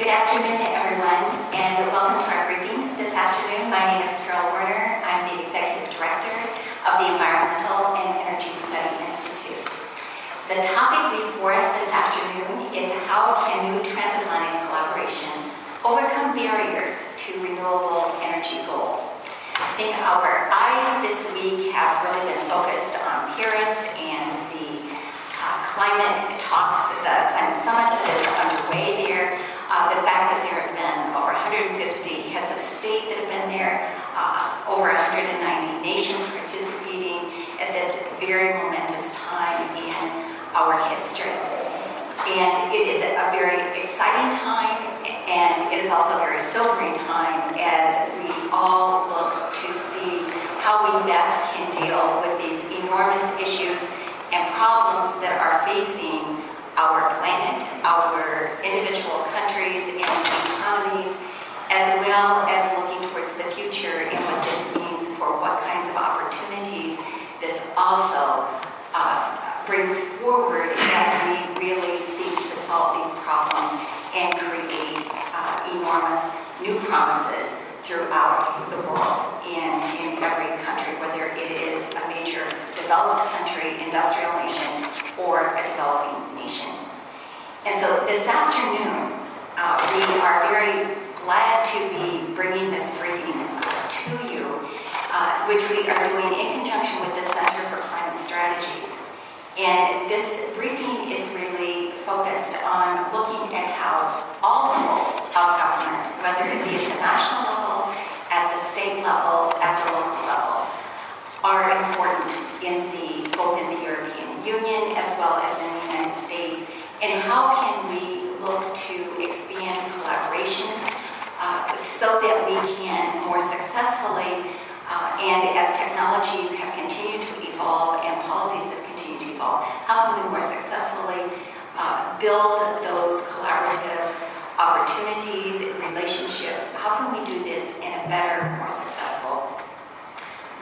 Good afternoon, everyone, and welcome to our briefing this afternoon. My name is Carol Werner. I'm the Executive Director of the Environmental and Energy Study Institute. The topic before us this afternoon is how can new transatlantic collaboration overcome barriers to renewable energy goals. I think our eyes this week have really been focused on Paris and the uh, climate talks, the climate summit that is underway there uh, the fact that there have been over 150 heads of state that have been there, uh, over 190 nations participating at this very momentous time in our history. And it is a very exciting time, and it is also a very sobering time as we all look to see how we best can deal with these enormous issues and problems that are facing our planet, our individual countries and economies, as well as looking towards the future and what this means for what kinds of opportunities this also uh, brings forward as we really seek to solve these problems and create uh, enormous new promises throughout the world in, in every country, whether it is a major developed country, industrial nation, or a developing nation. And so this afternoon, uh, we are very glad to be bringing this briefing uh, to you, uh, which we are doing in conjunction with the Center for Climate Strategies. And this briefing is really focused on looking at how all levels of government, whether it be at the national level, at the state level, at the local level, are important in the both in the European Union as well as in the United States and how can we look to expand collaboration uh, so that we can more successfully, uh, and as technologies have continued to evolve and policies have continued to evolve, how can we more successfully uh, build those collaborative opportunities, and relationships? How can we do this in a better, more successful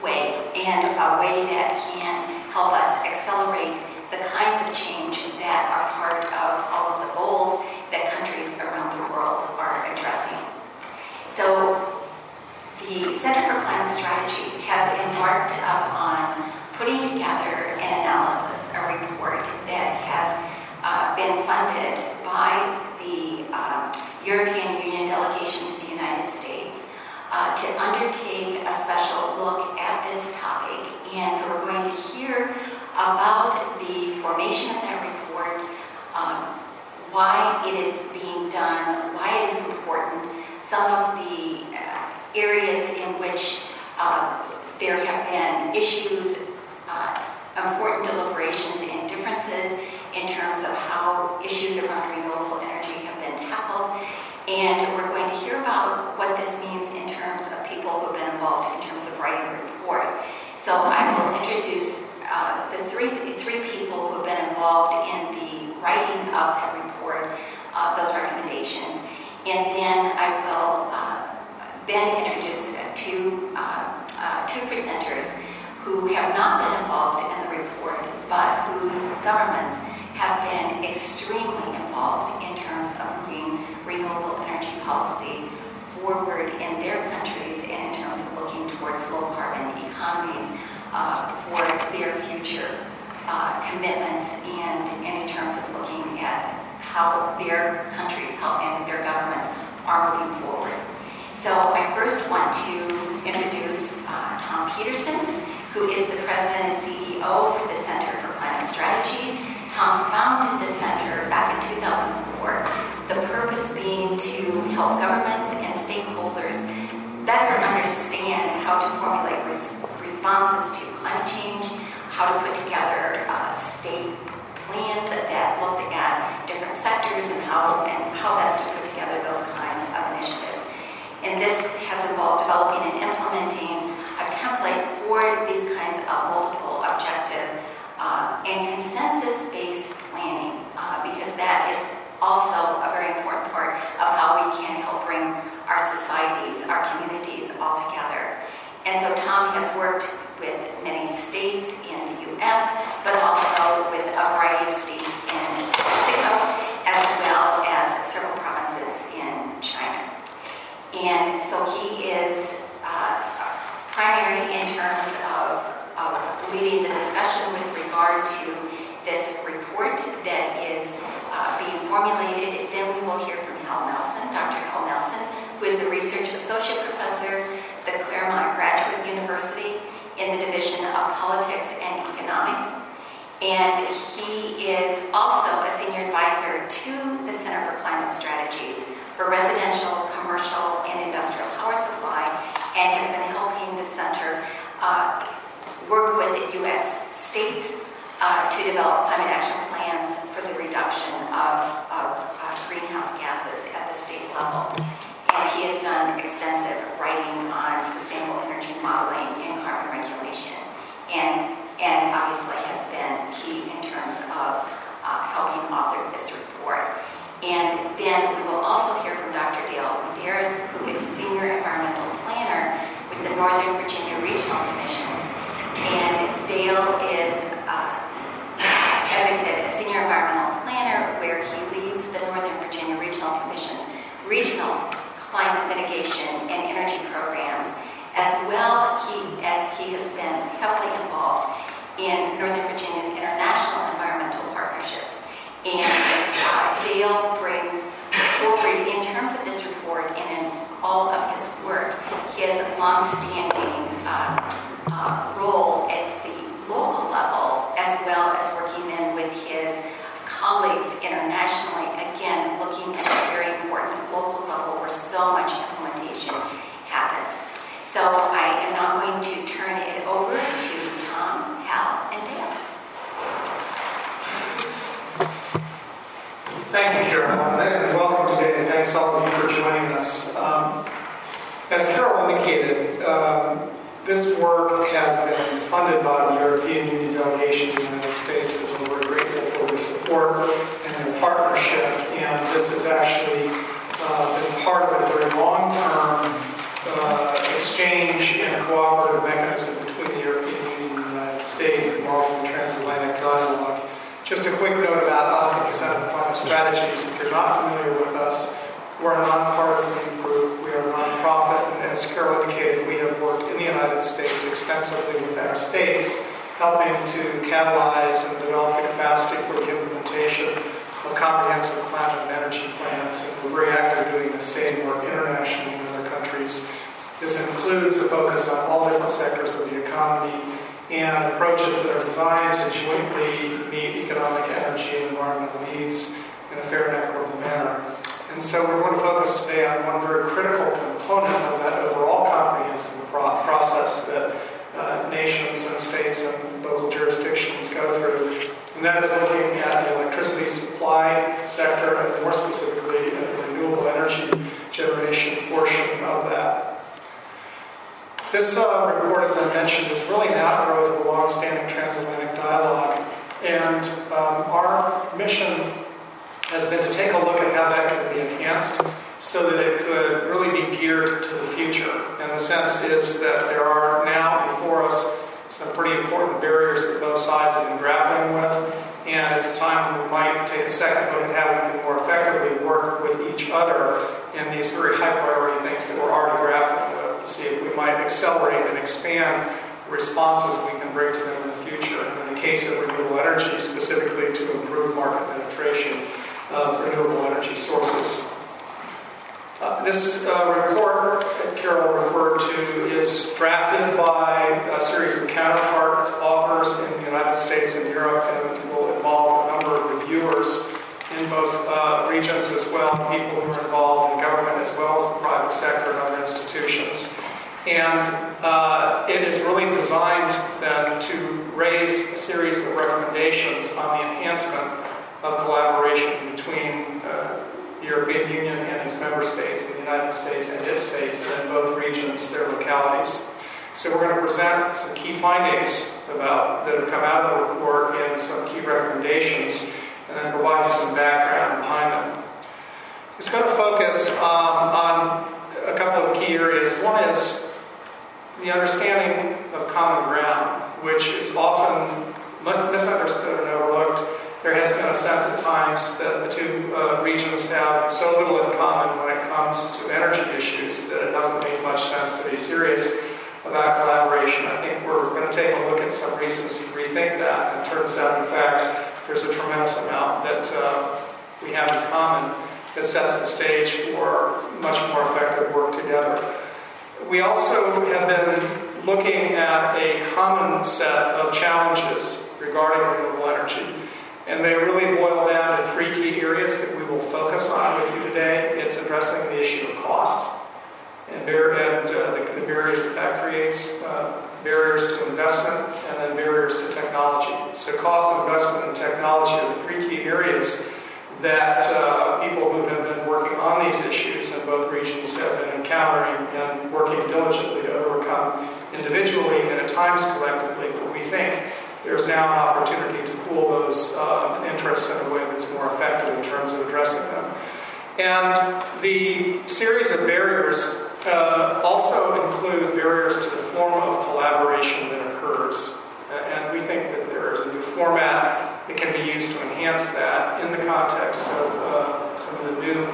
way, and a way that can help us accelerate the kinds of change that are part of all of the goals that countries around the world are addressing. So the Center for Climate Strategies has embarked upon putting together an analysis, a report that has uh, been funded by the um, European Union delegation to the United States uh, to undertake a special look at this topic. And so we're going to hear about the formation of that why it is being done, why it is important, some of the uh, areas in which uh, there have been issues, uh, important deliberations and differences in terms of how issues around renewable energy have been tackled. And we're going to hear about what this means in terms of people who have been involved in terms of writing a report. So I will introduce uh, the three, three people who have been involved in the writing of the report, uh, those recommendations. And then I will uh, then introduce two, uh, uh, two presenters who have not been involved in the report, but whose governments have been extremely involved in terms of moving renewable energy policy forward in their countries and in terms of looking towards low carbon economies uh, for their future uh, commitments and, and in terms of looking at how their countries how, and their governments are moving forward. So I first want to introduce uh, Tom Peterson, who is the president and CEO for the Center for Climate Strategies. Tom founded the center back in 2004, the purpose being to help governments and stakeholders better understand how to formulate res- responses to climate change, how to put together uh, state plans that looked at different sectors and how and how best to put together those kinds of initiatives. And this has involved developing and implementing a template for these kinds of multiple objective uh, and consensus-based planning, uh, because that is also a very important part of how we can help bring our societies, our communities all together. And so Tom has worked with many states U.S., but also with a variety of states in Mexico, as well as several provinces in China. And so he is uh, primary in terms of, of leading the discussion with regard to this report that is uh, being formulated. Then we will hear from Hal Nelson, Dr. Hal Nelson, who is a research associate professor at the Claremont Graduate University in the Division of Politics Economics. And he is also a senior advisor to the Center for Climate Strategies for residential, commercial, and industrial power supply, and has been helping the center uh, work with the U.S. states uh, to develop climate action plans for the reduction of, approaches that are designed to jointly meet economic, energy, and environmental needs in a fair and equitable manner. And so we're going to focus today on one very critical component of that overall comprehensive process that uh, nations and states and local jurisdictions go through. And that is looking at the electricity supply sector and more specifically the renewable energy generation portion of that. This uh, report, as I mentioned, is really an outgrowth of long-standing transatlantic dialogue. And um, our mission has been to take a look at how that could be enhanced so that it could really be geared to the future. And the sense is that there are now before us some pretty important barriers that both sides have been grappling with. And it's a time when we might take a second look at how we can more effectively work with each other in these very high priority things that we're already grappling with to see if we might accelerate and expand responses we can bring to them in the future. In the case of renewable energy, specifically to improve market penetration of renewable energy sources. Uh, this uh, report that Carol referred to is drafted by a series of counterpart authors in the United States and Europe and will involve a number of reviewers in both uh, regions as well, people who are involved in government as well as the private sector and other institutions. And uh, it is really designed then to raise a series of recommendations on the enhancement of collaboration between uh, the European Union and its member states, the United States and its states, and both regions, their localities. So we're going to present some key findings about that have come out of the report and some key recommendations and then provide you some background behind them. It's going to focus um, on a couple of key areas. One is the understanding of common ground, which is often misunderstood and overlooked. There has been a sense at times that the two uh, regions have so little in common when it comes to energy issues that it doesn't make much sense to be serious about collaboration. I think we're going to take a look at some reasons to rethink that. It turns out, in fact, there's a tremendous amount that uh, we have in common that sets the stage for much more effective work together. We also have been looking at a common set of challenges regarding renewable energy. And they really boil down to three key areas that we will focus on with you today. It's addressing the issue of cost and, and uh, the, the, barriers that that creates, uh, barriers to investment, and then barriers to technology. So cost, investment, and technology are the three key areas that uh, people who have been working on these issues in both regions have been encountering and working diligently to overcome individually and at times collectively. But we think there's now an opportunity to pool those uh, interests in a way that's more effective in terms of addressing them. And the series of barriers uh, also include barriers to the form of collaboration that occurs. And we think that there is a new format that can be used to enhance that in the context of uh, some of the new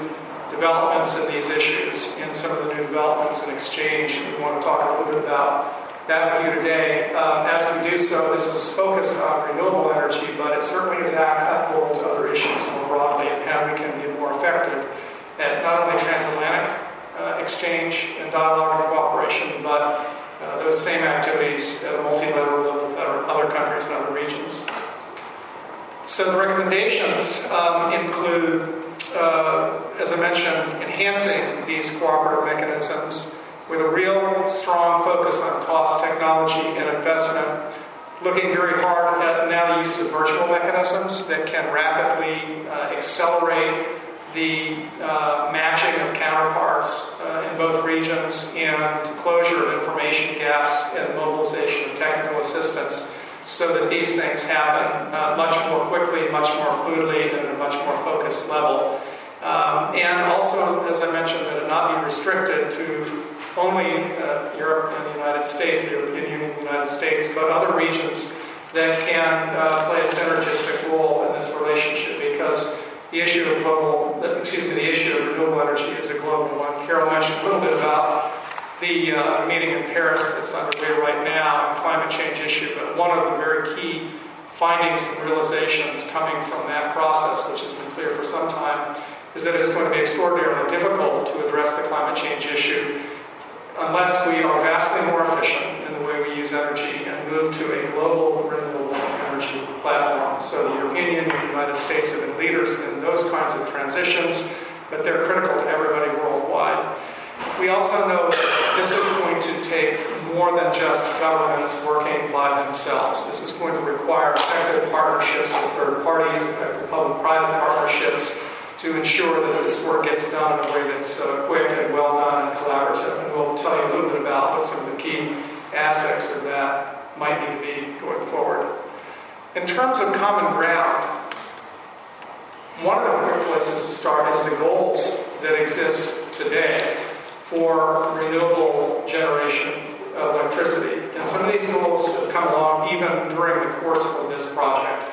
developments in these issues and some of the new developments in exchange. We want to talk a little bit about that with you today. Um, as we do so, this is focused on renewable energy, but it certainly is applicable to other issues more broadly and how we can be more effective at not only transatlantic uh, exchange and dialogue and cooperation, but uh, those same activities at a multilateral level with other countries and other regions. So the recommendations um, include, uh, as I mentioned, enhancing these cooperative mechanisms with a real strong focus on cost, technology, and investment, looking very hard at now the use of virtual mechanisms that can rapidly uh, accelerate the uh, matching of counterparts uh, in both regions and closure of information gaps and mobilization of technical assistance so that these things happen uh, much more quickly, much more fluidly, and at a much more focused level. Um, and also, as I mentioned, that it not be restricted to only uh, Europe and the United States, the European Union and the United States, but other regions that can uh, play a synergistic role in this relationship because the issue of global, excuse me, the issue of renewable energy is a global one. Carol mentioned a little bit about the uh, meeting in Paris that's underway right now, the climate change issue, but one of the very key findings and realizations coming from that process, which has been clear for some time, is that it's going to be extraordinarily difficult to address the climate change issue unless we are vastly more efficient in the way we use energy and move to a global renewable energy platform. So the European Union and the United States have been leaders in those kinds of transitions, but they're critical to everybody worldwide. We also know that this is going to take more than just governments working by themselves. This is going to require effective partnerships with third parties, public-private partnerships, to ensure that this work gets done in a way that's uh, quick and well done and collaborative. And we'll tell you a little bit about what some of the key aspects of that might need to be going forward. In terms of common ground, one of the great places to start is the goals that exist today for renewable generation of electricity. And some of these goals have come along even during the course of this project.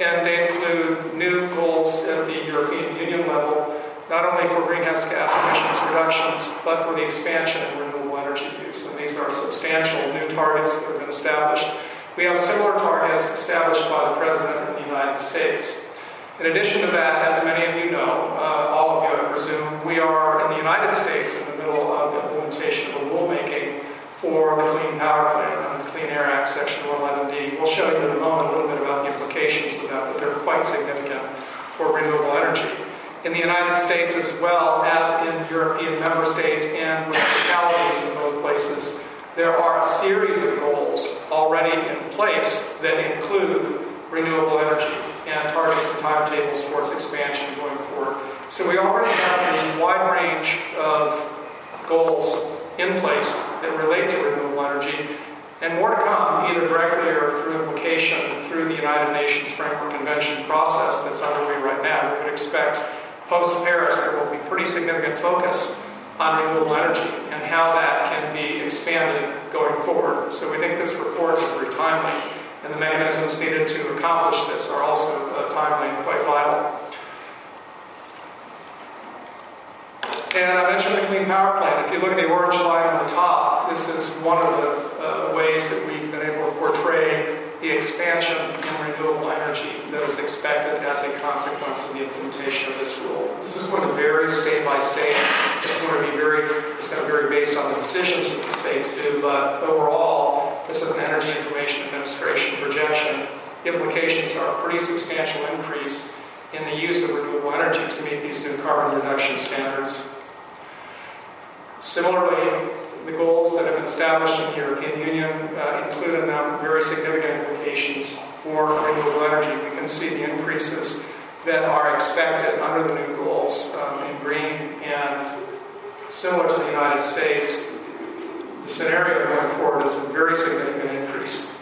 And they include new goals at the European Union level, not only for greenhouse gas emissions reductions, but for the expansion of renewable energy use. And these are substantial new targets that have been established. We have similar targets established by the President of the United States. In addition to that, as many of you know, uh, all of you I presume, we are in the United States in the middle of implementation of a rulemaking for the Clean Power Plan, the Clean Air Act, Section 111D. We'll show you in a moment a little bit about the implications of that, but they're quite significant for renewable energy. In the United States, as well as in European member states and with localities in both places, there are a series of goals already in place that include renewable energy and targets and timetables for its expansion going forward. So we already have a wide range of goals in place that relate to renewable energy, and more to come, either directly or through implication through the United Nations Framework Convention process that's underway right now. We would expect post Paris there will be pretty significant focus on renewable energy and how that can be expanded going forward. So we think this report is very timely, and the mechanisms needed to accomplish this are also uh, timely and quite vital. And I mentioned the Clean Power Plan. If you look at the orange line on the top, this is one of the uh, ways that we've been able to portray the expansion in renewable energy that is expected as a consequence of the implementation of this rule. This is going to vary state by state. It's going to be very, it's going to vary based on the decisions that the states do, but overall, this is an Energy Information Administration projection. Implications are a pretty substantial increase in the use of renewable energy to meet these new carbon reduction standards. Similarly, the goals that have been established in the European Union uh, include in them very significant implications for renewable energy. We can see the increases that are expected under the new goals um, in green and similar to the United States, scenario going forward is a very significant increase.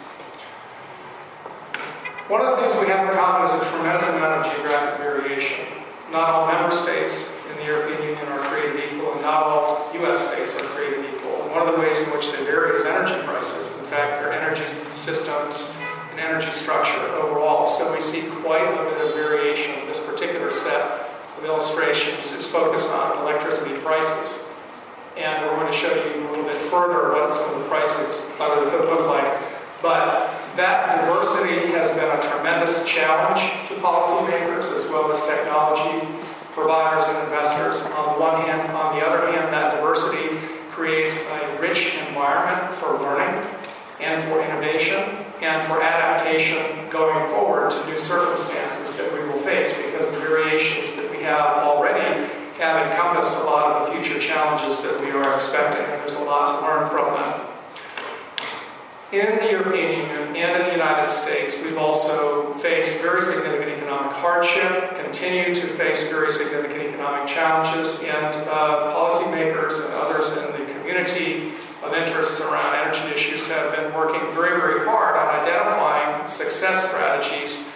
One of the things we have in common is a tremendous amount of geographic variation. Not all member states in the European Union are created equal, and not all U.S. states are created equal. And one of the ways in which they vary is energy prices. In fact, their energy systems and energy structure overall. So we see quite a bit of variation. This particular set of illustrations is focused on electricity prices. And we're going to show you a little bit further what some of the prices could look like. But that diversity has been a tremendous challenge to policymakers as well as technology providers and investors on the one hand. On the other hand, that diversity creates a rich environment for learning and for innovation and for adaptation going forward to new circumstances that we will face because the variations that we have already have encompassed a lot of the future challenges that we are expecting, there's a lot to learn from them. In the European Union and in the United States, we've also faced very significant economic hardship, continue to face very significant economic challenges, and uh, policymakers and others in the community of interests around energy issues have been working very, very hard on identifying success strategies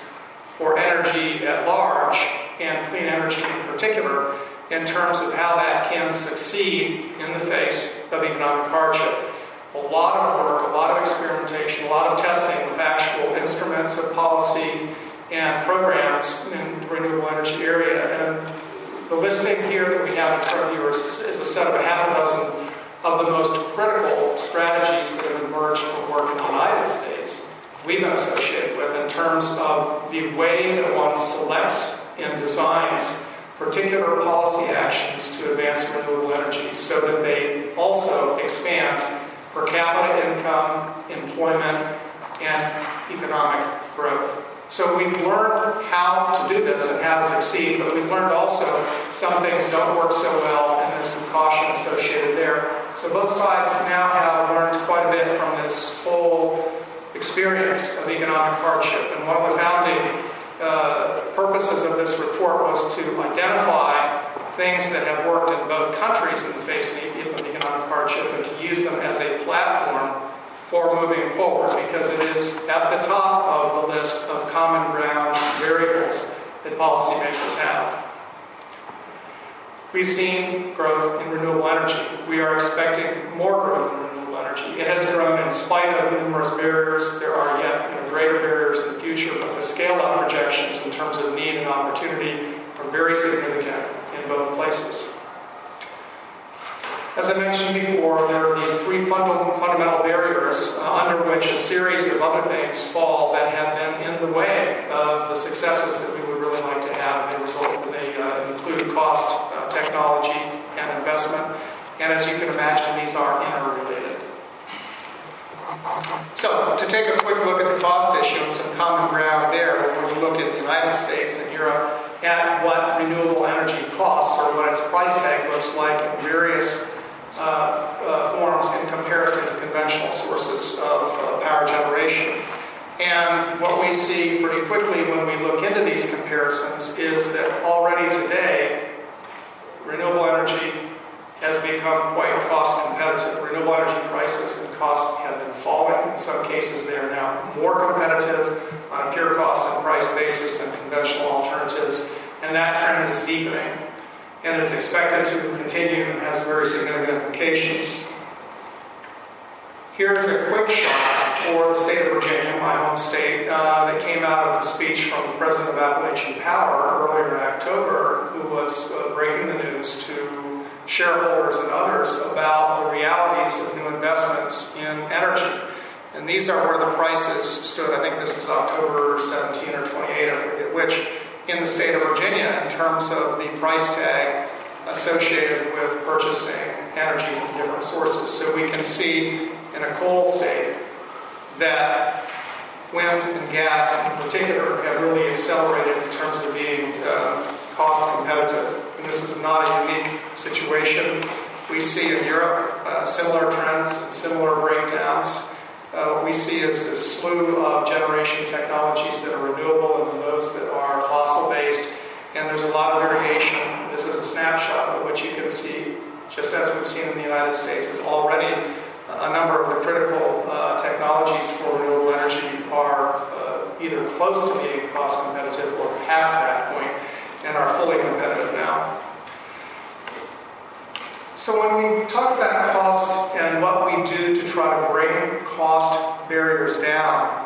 for energy at large and clean energy in particular in terms of how that can succeed in the face of economic hardship a lot of work, a lot of experimentation, a lot of testing with actual instruments of policy and programs in the renewable energy area. And the listing here that we have in front of you is, is a set of a half a dozen of the most critical strategies that have emerged from work in the United States we've been associated with in terms of the way that one selects and designs particular policy actions to advance renewable energy so that they also expand per capita income, employment, and economic growth. So we've learned how to do this and how to succeed, but we've learned also some things don't work so well, and there's some caution associated there. So both sides now have learned quite a bit from this whole experience of economic hardship. And of the founding uh, purposes of this report was to identify things that have worked in both countries in the face of economic hardship and to use them as a platform for moving forward because it is at the top of the list of common ground variables that policymakers have. We've seen growth in renewable energy. We are expecting more growth renewable energy. It has grown in spite of numerous barriers. There are yet you know, greater barriers in the future, but the scale up projections in terms of need and opportunity are very significant in both places. As I mentioned before, there are these three fundamental barriers uh, under which a series of other things fall that have been in the way of the successes that we would really like to have. They result. They uh, include cost, uh, technology, and investment. And as you can imagine, these are interrelated. So, to take a quick look at the cost issue and some common ground there, when we look at the United States and Europe at what renewable energy costs or what its price tag looks like in various uh, uh, forms in comparison to conventional sources of uh, power generation. And what we see pretty quickly when we look into these comparisons is that already today, renewable energy has become quite cost competitive. Renewable energy prices and costs have been falling. In some cases, they are now more competitive on a pure cost and price basis than conventional alternatives, and that trend is deepening and is expected to continue and has very significant implications. Here's a quick shot for the state of Virginia, my home state, uh, that came out of a speech from the president of Appalachian Power earlier in October, who was uh, breaking the news to shareholders and others about the realities of new investments in energy. And these are where the prices stood. I think this is October 17 or 28, I forget which, in the state of Virginia in terms of the price tag associated with purchasing energy from different sources. So we can see in a coal state that wind and gas in particular have really accelerated in terms of being uh, cost competitive. And this is not a unique situation. We see in Europe uh, similar trends and similar breakdowns. Uh, what we see is this slew of generation technologies that are renewable and those that are fossil based. And there's a lot of variation. This is a snapshot, but what you can see, just as we've seen in the United States, is already a number of the critical uh, technologies for renewable energy are uh, either close to being cost competitive or past that point and are fully competitive now. So when we talk about cost and what we do to try to bring cost barriers down,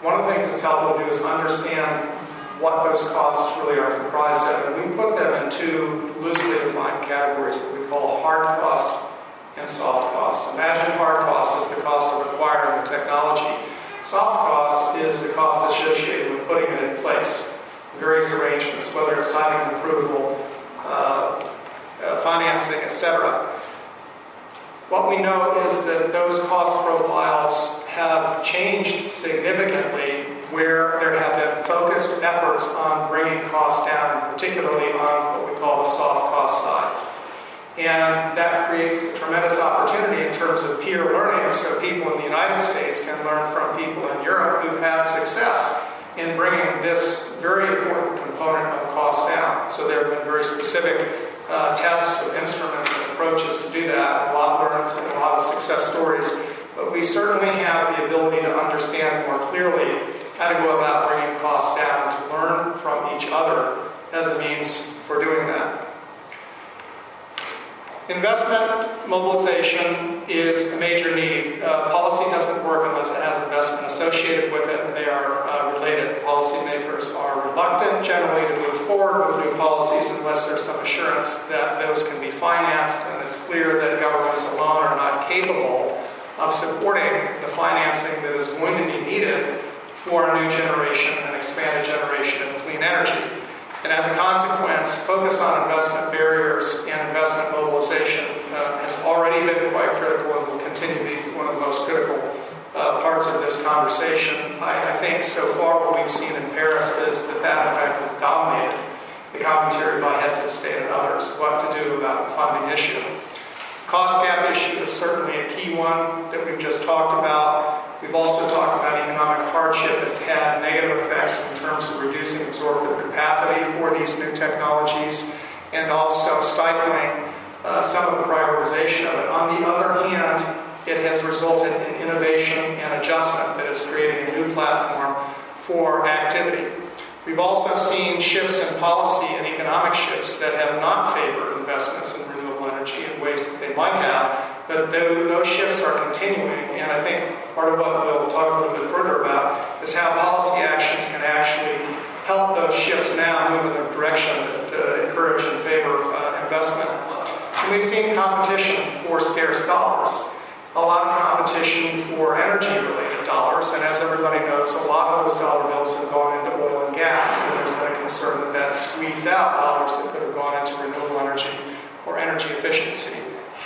one of the things that's helpful to do is understand what those costs really are comprised of. And we put them in two loosely defined categories that we call hard cost and soft cost. Imagine hard cost is the cost of acquiring the technology. Soft cost is the cost associated with putting it in place. Various arrangements, whether it's signing approval, uh, uh, financing, etc. What we know is that those cost profiles have changed significantly where there have been focused efforts on bringing costs down, particularly on what we call the soft cost side. And that creates a tremendous opportunity in terms of peer learning so people in the United States can learn from people in Europe who've had success in bringing this very important component of cost down. So there have been very specific uh, tests of instruments and approaches to do that, a lot learned and a lot of success stories. But we certainly have the ability to understand more clearly how to go about bringing costs down, to learn from each other as a means for doing that. Investment mobilization is a major need. Uh, policy doesn't work unless it has investment associated with it, and they are uh, related. Policymakers are reluctant generally to move forward with new policies unless there's some assurance that those can be financed, and it's clear that governments alone are not capable of supporting the financing that is going to be needed for a new generation, an expanded generation of clean energy. And as a consequence, focus on investment barriers and investment mobilization uh, has already been quite critical and will continue to be one of the most critical uh, parts of this conversation. I, I, think so far what we've seen in Paris is that that, in fact, has dominated the commentary by heads of state and others, what to do about the funding issue. Cost gap issue is certainly a key one that we've just talked about. We've also talked about economic hardship that's had negative effects in terms of reducing absorptive capacity for these new technologies and also stifling uh, some of the prioritization of it. On the other hand, it has resulted in innovation and adjustment that is creating a new platform for activity. We've also seen shifts in policy and economic shifts that have not favored investments in renewable energy in ways that they might have, but those shifts are continuing. And I think part of what we'll talk a little bit further about is how policy actions can actually help those shifts now move in the direction uh, encourage and favor uh, investment. And we've seen competition for scarce dollars a lot of competition for energy related dollars, and as everybody knows, a lot of those dollar bills have gone into oil and gas, and there's been a concern that that squeezed out dollars that could have gone into renewable energy or energy efficiency.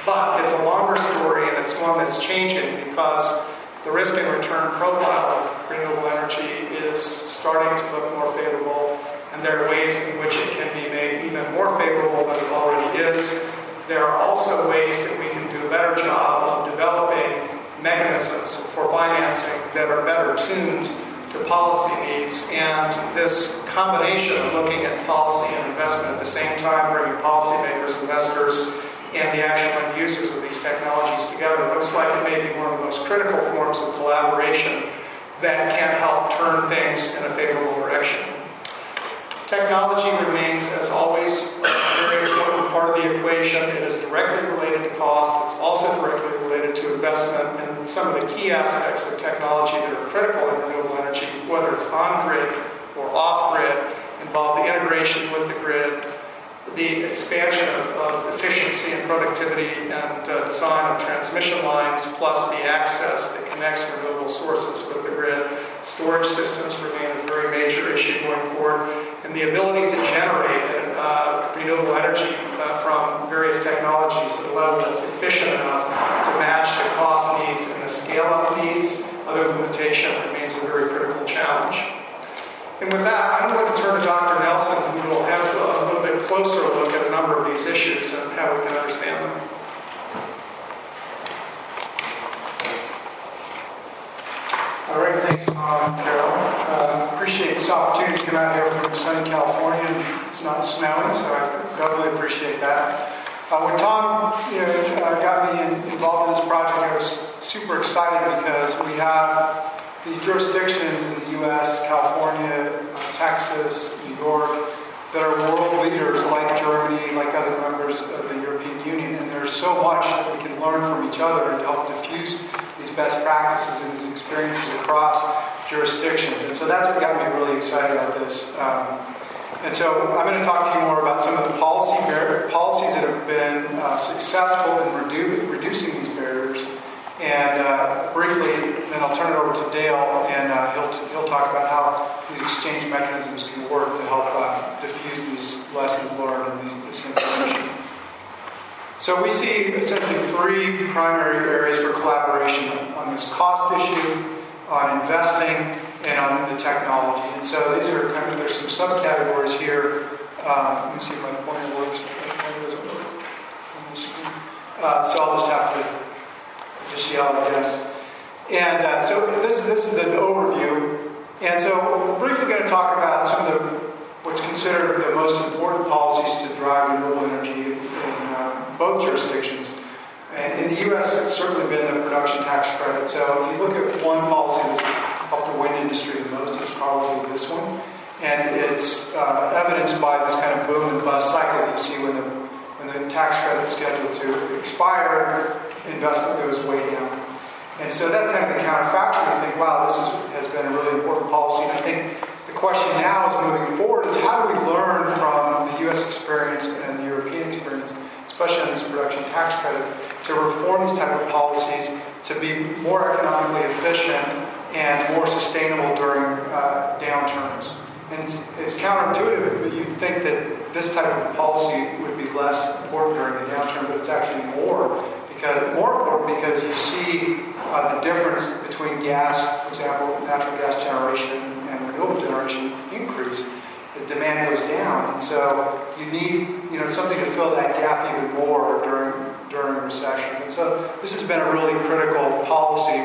But it's a longer story, and it's one that's changing because the risk and return profile of renewable energy is starting to look more favorable, and there are ways in which it can be made even more favorable than it already is. There are also ways that we can do a better job of developing mechanisms for financing that are better tuned to policy needs. And this combination of looking at policy and investment at the same time, bringing policymakers, and investors, and the actual end users of these technologies together looks like it may be one of the most critical forms of collaboration that can help turn things in a favorable direction. Technology remains, as always, a very important part of the equation. It is directly related to cost. It's also directly related to investment. And some of the key aspects of technology that are critical in renewable energy, whether it's on grid or off grid, involve the integration with the grid, the expansion of, of efficiency and productivity and uh, design of transmission lines, plus the access that connects renewable sources with the grid. Storage systems remain a very major issue going forward, and the ability to generate uh, renewable energy uh, from various technologies at a level that's efficient enough to match the cost needs and the scale-up needs of implementation remains a very critical challenge. And with that, I'm going to turn to Dr. Nelson, who will have a little closer look at a number of these issues and how we can understand them. All right, thanks, Tom, Carol. Uh, appreciate this opportunity to come out here from sunny California. It's not snowing, so I doubly appreciate that. Uh, when Tom you know, uh, got me in, involved in this project, I was super excited because we have these jurisdictions in the U.S., California, uh, Texas, New York, that are world leaders like Germany, like other members of the European Union, and there's so much that we can learn from each other to help diffuse these best practices and these experiences across jurisdictions. And so that's what got me really excited about this. Um, and so I'm going to talk to you more about some of the policy policies that have been uh, successful in redu- reducing these barriers and uh, briefly, then I'll turn it over to Dale, and uh, he'll, he'll talk about how these exchange mechanisms can work to help uh, diffuse these lessons learned and these, this information. So we see essentially three primary areas for collaboration on this cost issue, on investing, and on the technology. And so these are kind of, there's some subcategories here. Uh, let me see if my pointer works. Uh, so I'll just have to guess. And uh, so this, this is an overview. And so we're briefly going to talk about some of the what's considered the most important policies to drive renewable energy in, uh, both jurisdictions. And in the U.S., it's certainly been the production tax credit. So if you look at one policy that's helped the wind industry the most, it's probably this one. And it's uh, evidenced by this kind of boom and bust cycle you see when the, when the tax credit is scheduled to expire investment goes way down. And so that's kind of the counterfactual. You think, wow, this is, has been a really important policy. And I think the question now is moving forward is how do we learn from the U.S. experience and the European experience, especially on these production tax credits, to reform these type of policies to be more economically efficient and more sustainable during uh, downturns. And it's, it's counterintuitive, but you'd think that this type of policy would be less important during the downturn, but it's actually more because, more important because you see uh, the difference between gas, for example, natural gas generation and renewable generation increase as demand goes down. And so you need you know, something to fill that gap even more during, during recessions. And so this has been a really critical policy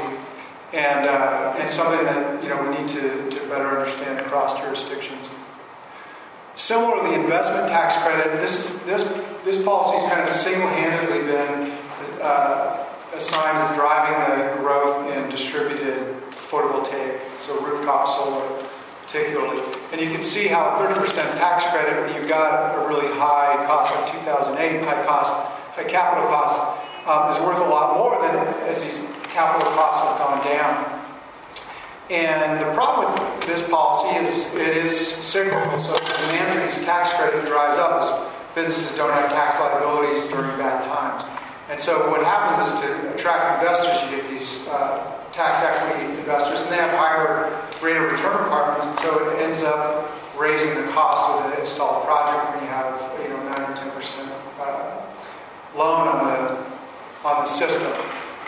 and, uh, and something that you know, we need to, to better understand across jurisdictions. Similar to the investment tax credit, this, this, this policy has kind of single-handedly been uh, assigned as driving the growth in distributed photovoltaic, so rooftop solar particularly. And you can see how a 30% tax credit, when you've got a really high cost like 2008, high cost, high capital cost, um, is worth a lot more than as these capital costs have gone down. And the problem with this policy is it is cyclical. So the demand for these tax credits dries up businesses don't have tax liabilities during bad times. And so what happens is to attract investors, you get these uh, tax equity investors, and they have higher rate of return requirements, and so it ends up raising the cost of the installed project when you have you know 9 or 10 percent uh, loan on the on the system.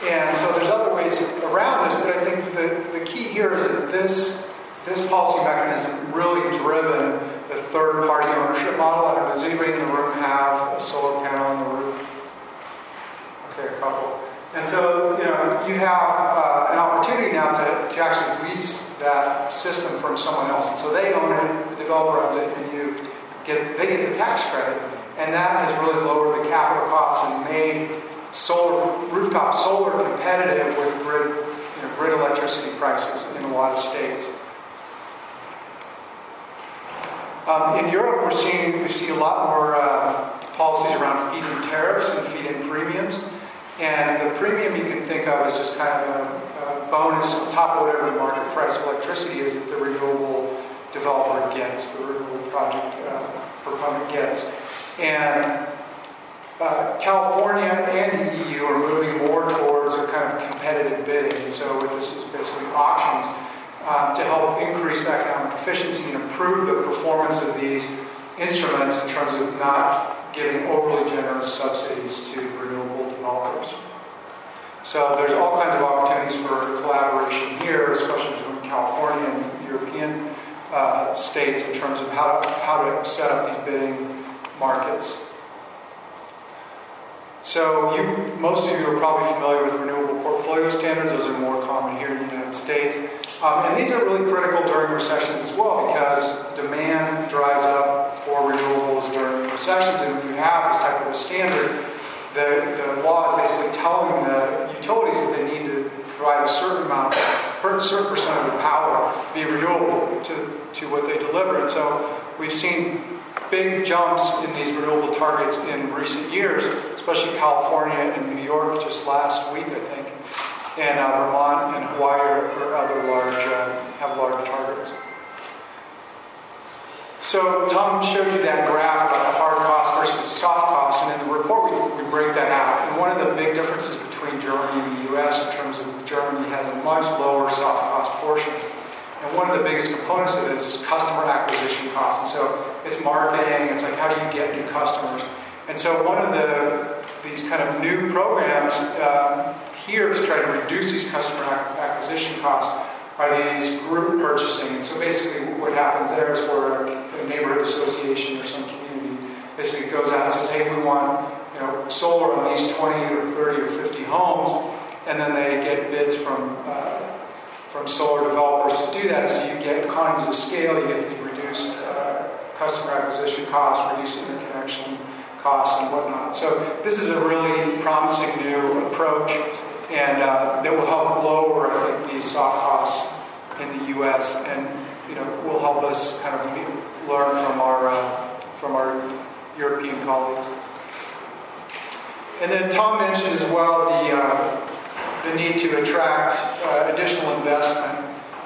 And so there's other ways around this, but I think the, the key here is that this this policy mechanism really driven the third party ownership model. Does anybody in the room have a solar panel on the roof? Okay, a couple. And so, you know, you have uh, an opportunity now to, to actually lease that system from someone else. And so they own it, the developer owns it, and you get, they get the tax credit. And that has really lowered the capital costs and made solar, rooftop solar competitive with grid, you know, grid electricity prices in a lot of states. Um, in Europe, we're seeing we see a lot more uh, policies around feed-in tariffs and feed-in premiums. And the premium you can think of as just kind of a, a bonus on top of whatever the market price of electricity is that the renewable developer gets, the renewable project uh, proponent gets. And uh, California and the EU are moving more towards a kind of competitive bidding. And so this is basically auctions um, to help increase economic efficiency and improve the performance of these instruments in terms of not giving overly generous subsidies to renewable developers. So there's all kinds of opportunities for collaboration here, especially between California and European uh, states in terms of how, to, how to set up these bidding markets. So you, most of you are probably familiar with renewable portfolio standards. Those are more common here in the United States. Um, and these are really critical during recessions as well because demand dries up for renewables during recessions. And when you have this type of a standard, the, the law is basically telling the utilities that they need to provide a certain amount, a certain percent of the power be renewable to, to what they deliver. And so we've seen big jumps in these renewable targets in recent years, especially California and New York just last week, I think and uh, Vermont and Hawaii or other large uh, have large targets. So Tom showed you that graph about the hard cost versus the soft cost, and in the report we, we break that out. And one of the big differences between Germany and the U.S. in terms of Germany has a much lower soft cost portion. And one of the biggest components of this is customer acquisition costs. And so it's marketing, it's like how do you get new customers? And so one of the these kind of new programs um, here to try to reduce these customer acquisition costs are these group purchasing. And so basically what happens there is where a neighborhood association or some community basically goes out and says, hey, we want you know, solar on these 20 or 30 or 50 homes, and then they get bids from uh, from solar developers to do that. So you get economies of scale, you get the reduced uh, customer acquisition costs, reduced interconnection costs, and whatnot. So this is a really promising new approach and uh, that will help lower, I think, these soft costs in the U.S. and you know will help us kind of learn from our uh, from our European colleagues. And then Tom mentioned as well the uh, the need to attract uh, additional investment.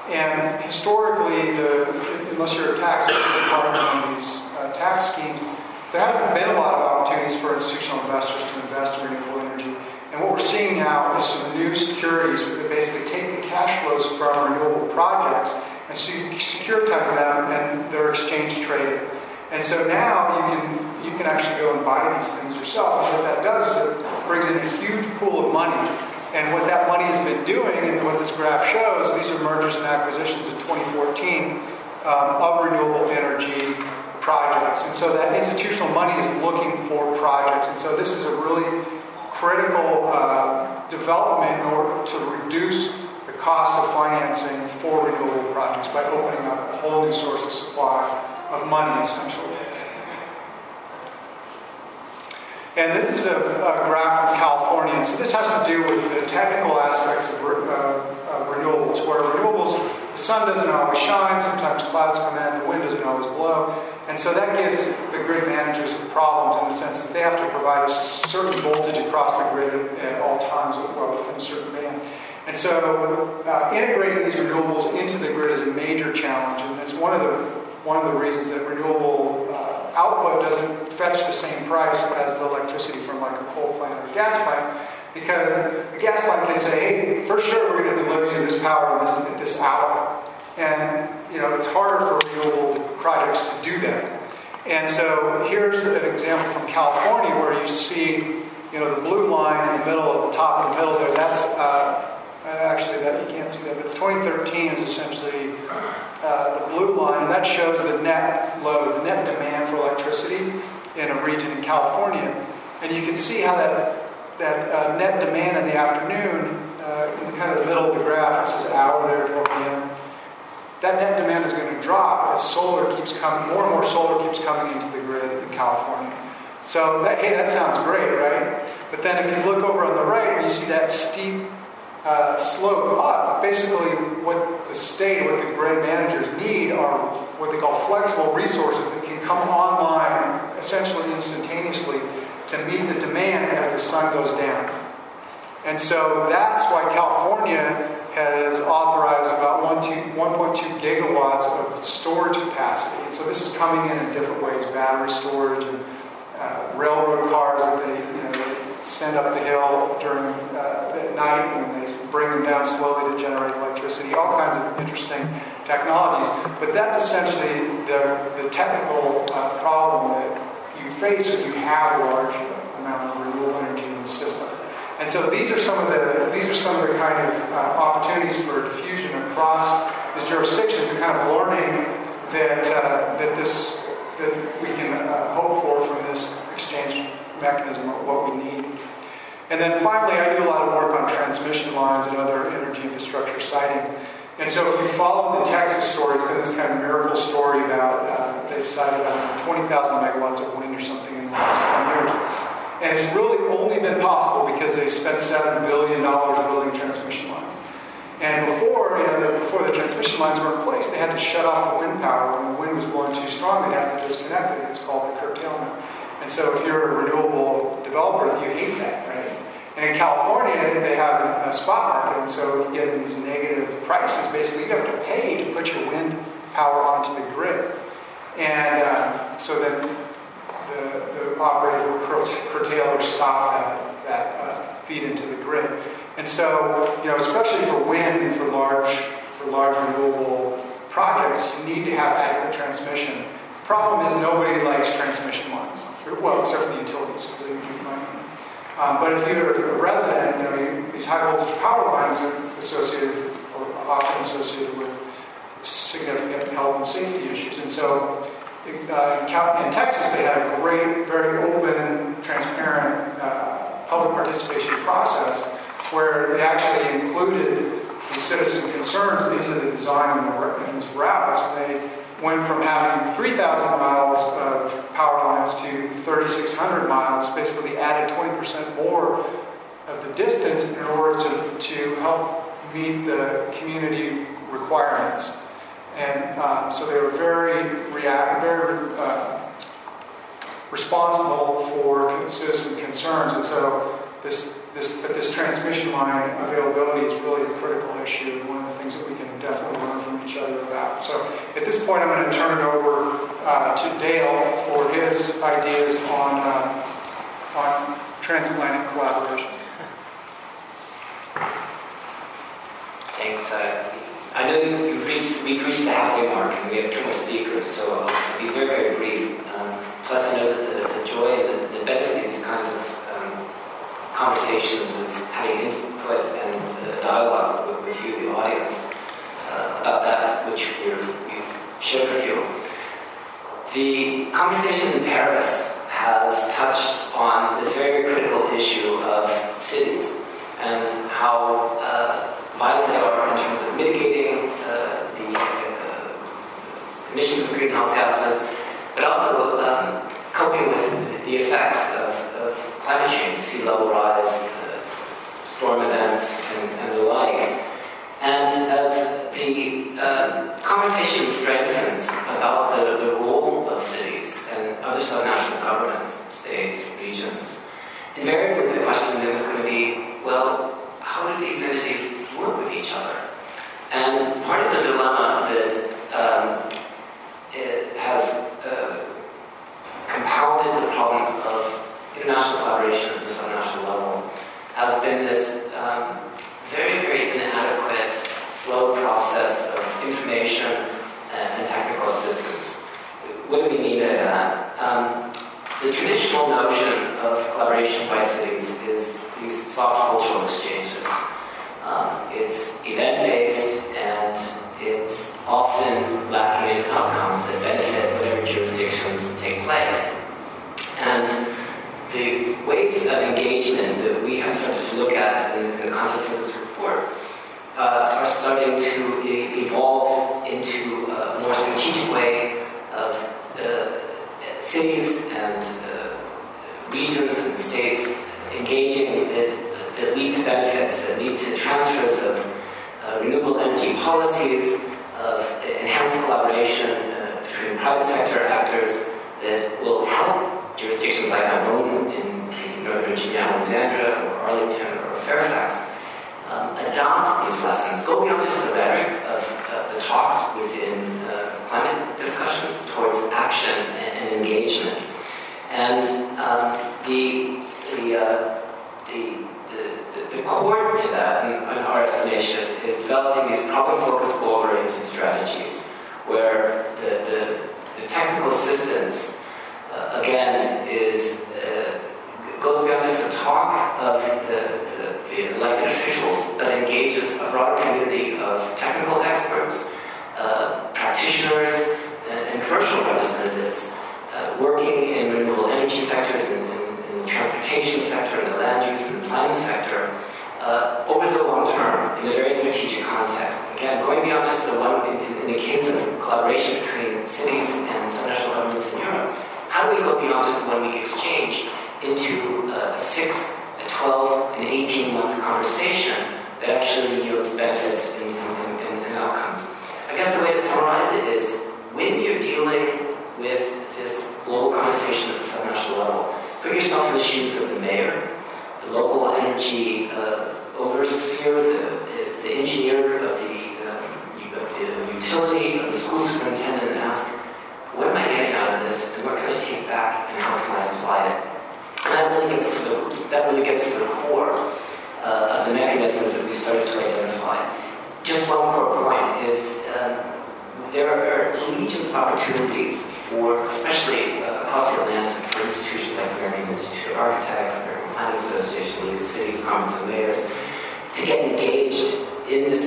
And historically, the, unless you're a tax department on these uh, tax schemes, there hasn't been a lot of opportunities for institutional investors to invest in renewable energy. And what we're seeing now is some new securities that basically take the cash flows from renewable projects and so securitize them and they're exchange traded. And so now you can you can actually go and buy these things yourself. And what that does is it brings in a huge pool of money. And what that money has been doing, and what this graph shows, these are mergers and acquisitions in 2014 um, of renewable energy projects. And so that institutional money is looking for projects. And so this is a really critical uh, development in order to reduce the cost of financing for renewable projects by opening up a whole new source of supply of money, essentially. And this is a, a graph from California. So this has to do with the technical aspects of, uh, of renewables, where renewables, the sun doesn't always shine, sometimes clouds come in, the wind doesn't always blow. And so that gives the grid managers problems in the sense that they have to provide a certain voltage across the grid at all times well, within a certain band. And so uh, integrating these renewables into the grid is a major challenge, and it's one of the one of the reasons that renewable uh, output doesn't fetch the same price as the electricity from like a coal plant or a gas plant, because a gas plant can say, hey, for sure we're going to deliver you this power this, at this hour, and you know, it's harder for renewable projects to do that. And so here's an example from California where you see, you know, the blue line in the middle, at the top in the middle there, that's uh, actually that you can't see that, but 2013 is essentially uh, the blue line, and that shows the net load, the net demand for electricity in a region in California. And you can see how that, that uh, net demand in the afternoon, uh, in the kind of the middle of the graph, it says hour there, 12 p.m that net demand is going to drop as solar keeps coming, more and more solar keeps coming into the grid in California. So, that, hey, that sounds great, right? But then if you look over on the right you see that steep uh, slope up, basically what the state, what the grid managers need are what they call flexible resources that can come online essentially instantaneously to meet the demand as the sun goes down. And so that's why California has authorized about 1.2 gigawatts of storage capacity. And so this is coming in in different ways battery storage and, uh, railroad cars that they, you know, send up the hill during uh, at night and they bring them down slowly to generate electricity. All kinds of interesting technologies. But that's essentially the, the technical uh, problem that you face when you have a large amount of renewable energy in the system. And so these are some of the these are some of the kind of uh, opportunities for diffusion across the jurisdictions and kind of learning that uh, that this that we can uh, hope for from this exchange mechanism of what we need. And then finally, I do a lot of work on transmission lines and other energy infrastructure siting. And so if you follow the Texas story, it's been this kind of miracle story about uh, they sited about 20,000 megawatts of wind or something in the last 10 years. And it's really only been possible because they spent $7 billion building transmission lines. And before, you know, the, before the transmission lines were in place, they had to shut off the wind power. When the wind was blowing too strong, they'd have to disconnect it. It's called the curtailment. And so if you're a renewable developer, you hate that, right? And in California, they have a spot market, and so you get these negative prices. Basically, you have to pay to put your wind power onto the grid. And uh, so then the, the operator will curtail or stop that, that uh, feed into the grid. And so, you know, especially for wind and for large, for large renewable projects, you need to have adequate transmission. The problem is nobody likes transmission lines. Well, except for the utilities, because they. Um, but if you're a resident, you know, you, these high voltage power lines are associated, or often associated with significant health and safety issues. And so uh, in Texas, they had a great, very open, transparent uh, public participation process where they actually included the citizen concerns into the design. And these routes. And they went from having 3,000 miles of power lines to 3,600 miles, basically added 20% more of the distance in order to, to help meet the community requirements. And um, so they were very react, very uh, responsible for citizen concerns. And so this, this, but this transmission line availability is really a critical issue, and one of the things that we can definitely learn from each other about. So at this point, I'm going to turn it over uh, to Dale for his ideas on, uh, on transatlantic collaboration. Thanks. Uh, I know you've reached, we've reached the halfway mark and we have two more speakers, so I'll be very, very brief. Um, plus, I know that the, the joy and the, the, benefit of these kinds of conversations is having input and uh, dialogue with, with, you, the audience, uh, about that which we have shared with you. The conversation in Paris has touched on this very, critical issue of cities and how uh, vital they are in terms of mitigating uh, the uh, emissions of greenhouse gases, but also um, coping with the effects of, climate change, sea level rise, uh, storm events, and, and, the like. And as the uh, conversation strengthens about the, the role of cities and other subnational governments, states, regions, invariably the question then is going to be, well, how do these entities work with each other.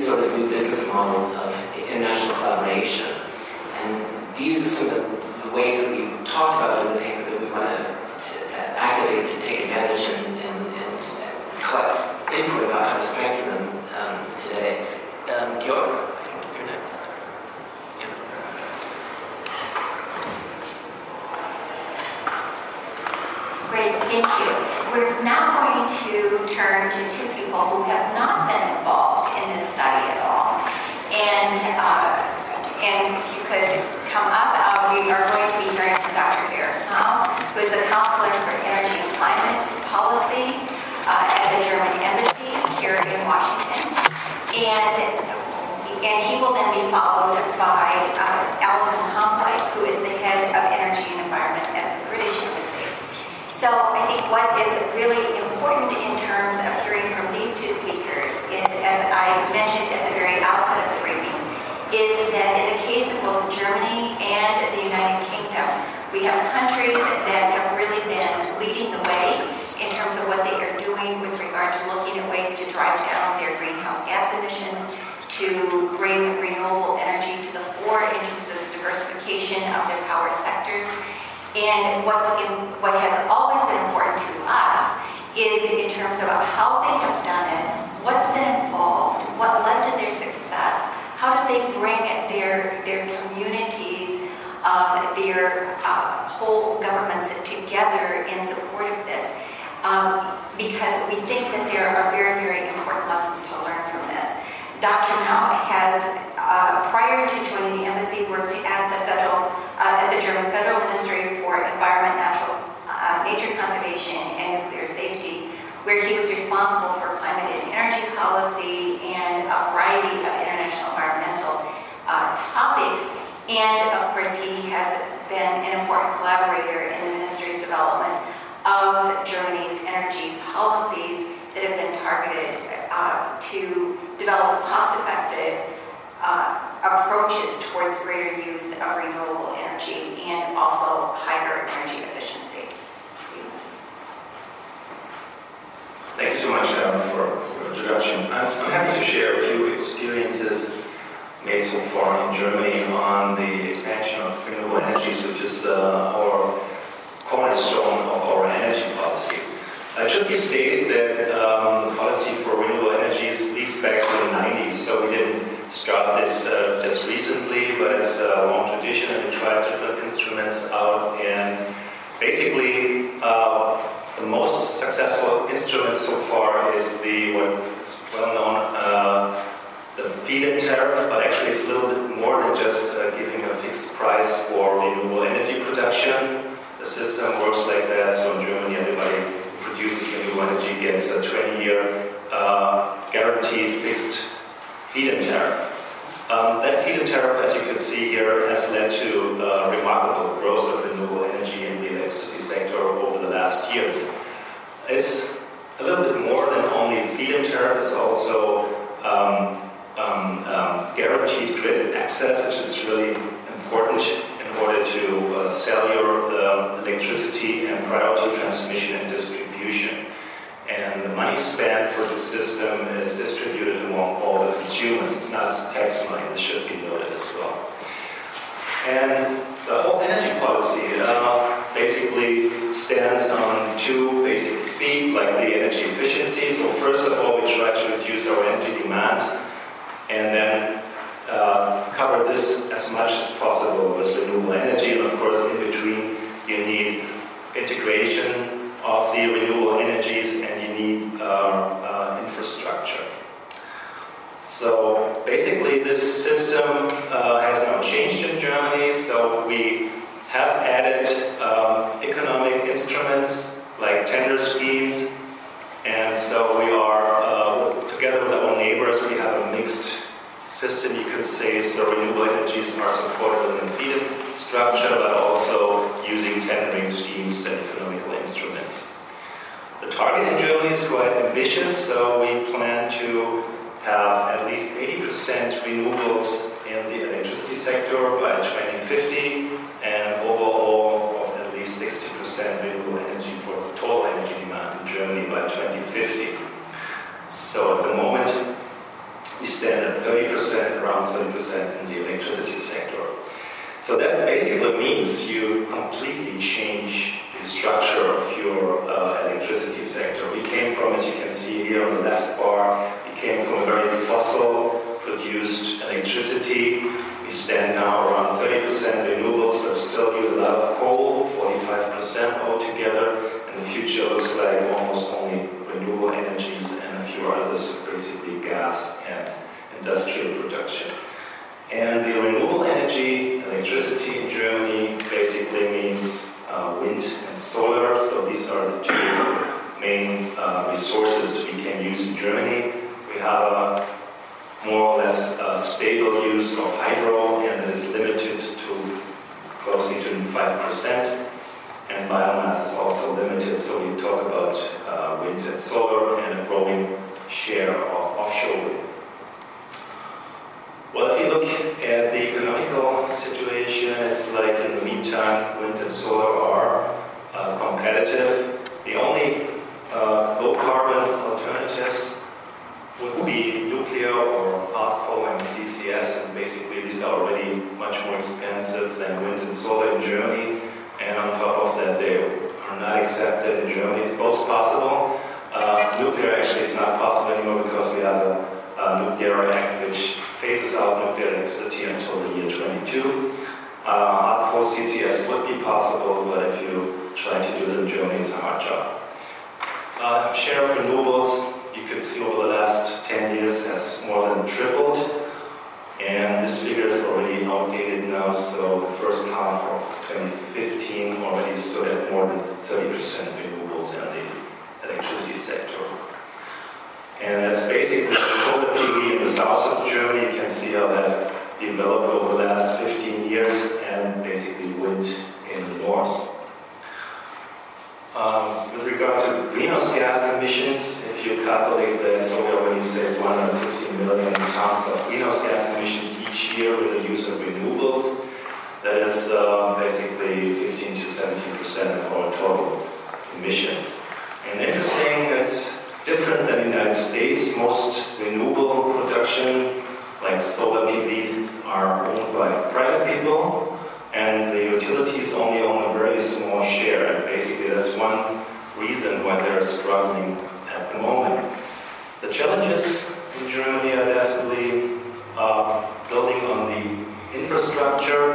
Sort of new business model of international collaboration. And these are some of the, the ways that we've talked about in the paper that we want to, to activate to take advantage and, and, and, collect input about how to strengthen them um, today. Um, Georg? Great, thank you. We're now going to turn to two people who have not been involved in this study at all. And, uh, and you could come up. Uh, we are going to be hearing from Dr. Eric Hau, who is a counselor for energy and climate policy uh, at the German embassy here in Washington. And, and he will then be followed by uh, Alison Hambright, who is the head of energy and environment at the British embassy. So I think what is really important in terms of hearing from these two speakers is, as I mentioned at the very outset of the briefing, is that in the case of both Germany and the United Kingdom, we have countries that have really been leading the way in terms of what they are doing with regard to looking at ways to drive down their greenhouse gas emissions, to bring renewable energy to the fore in terms of diversification of their power sectors. And what's in, what has always been important to us is in terms of how they have done it, what's been involved, what led to their success, how did they bring their, their communities, um, their uh, whole governments together in support of this. Um, because we think that there are very, very important lessons to learn from this. Dr. Mao has, uh, prior to joining the embassy, worked at the federal, uh, at the German Federal Ministry for Environment, Natural, uh, Nature Conservation, and Nuclear Safety, where he was responsible for climate and energy policy and a variety of international environmental uh, topics. And of course, he has been an important collaborator in the ministry's development of Germany's energy policies that have been targeted uh, to develop cost-effective uh, approaches towards greater use of renewable energy and also higher energy efficiency. Thank you so much, Adam, for your introduction. I'm, happy to share a few experiences made so far in Germany on the expansion of renewable energies, which is uh, our cornerstone of our energy policy. It should be stated that um, the policy for renewable energies leads back to the 90s, so we didn't start this uh, just recently, but it's a long tradition, and we tried different instruments out. And basically, uh, the most successful instrument so far is the what's well known uh, the feed-in tariff, but actually it's a little bit more than just uh, giving a fixed price for renewable energy production. The system works like that. So in Germany, everybody produces renewable energy gets a 20-year uh, guaranteed fixed feed-in tariff. Um, that feed-in tariff, as you can see here, has led to uh, remarkable growth of renewable energy in the electricity sector over the last years. It's a little bit more than only feed-in tariff. It's also um, um, um guaranteed grid access, which is really important in order to uh, sell your uh, electricity and priority transmission and distribution. And the money spent for the system is distributed among all the consumers. It's not tax money, this should be noted as well. And the whole energy policy uh, basically stands on two basic feet, like the energy efficiency. So first of all, we try to reduce our energy demand, and then uh, cover this as much as possible with renewable energy. And of course, in between, you need integration of the renewable energies need uh, uh, infrastructure. So basically this system uh, has now changed in Germany, so we have added um, economic instruments like tender schemes, and so we are, uh, together with our neighbors, we have a mixed system, you could say, so renewable energies are supported within feed-in structure, but also using tendering schemes and instruments. The target in Germany is quite ambitious, so we plan to have at least 80% renewables in the electricity sector by 2050 and overall of at least 60% renewable energy for the total energy demand in Germany by 2050. So at the moment, we stand at 30%, around 30% in the electricity sector. So that basically means you completely change the structure of your uh, electricity sector. We came from, as you can see here on the left bar, we came from very fossil produced electricity. We stand now around 30% renewables, but still use a lot of coal, 45% altogether. And the future looks like almost only renewable energies and a few others, basically gas and industrial production. And the renewable energy, electricity in Germany, basically means uh, wind and solar. So these are the two main uh, resources we can use in Germany. We have a more or less uh, stable use of hydro, and it is limited to closely to 5%. And biomass is also limited, so we talk about uh, wind and solar and a growing share of offshore wind. Well, if you look at the economical situation, it's like in the meantime, wind and solar competitive. The only uh, low carbon alternatives would be nuclear or hard coal and CCS, and basically these are already much more expensive than wind and solar in Germany. And on top of that, they are not accepted in Germany. It's both possible. Uh, nuclear actually is not possible anymore because we have a, a nuclear act which phases out nuclear electricity until the year 22. Uh, hard coal CCS would be possible, but if you try to do it in Germany, it's a hard job. Uh, share of renewables, you can see over the last 10 years has more than tripled. And this figure is already outdated now, so the first half of 2015 already stood at more than 30% renewables in the electricity sector. And that's basically solar PV in the south of Germany. You can see how that developed over the last 15 years and basically wind in the north. Um, with regard to greenhouse gas emissions, if you calculate that, so we already saved 150 million tons of greenhouse gas emissions each year with the use of renewables. That is uh, basically 15 to 17 percent of our total emissions. And interesting, it's different than the United States. Most renewable production, like solar PV, are owned by private people, and the utilities only own a very small share. And basically, that's one reason why they're struggling at the moment. The challenges in Germany are definitely uh, building on the infrastructure.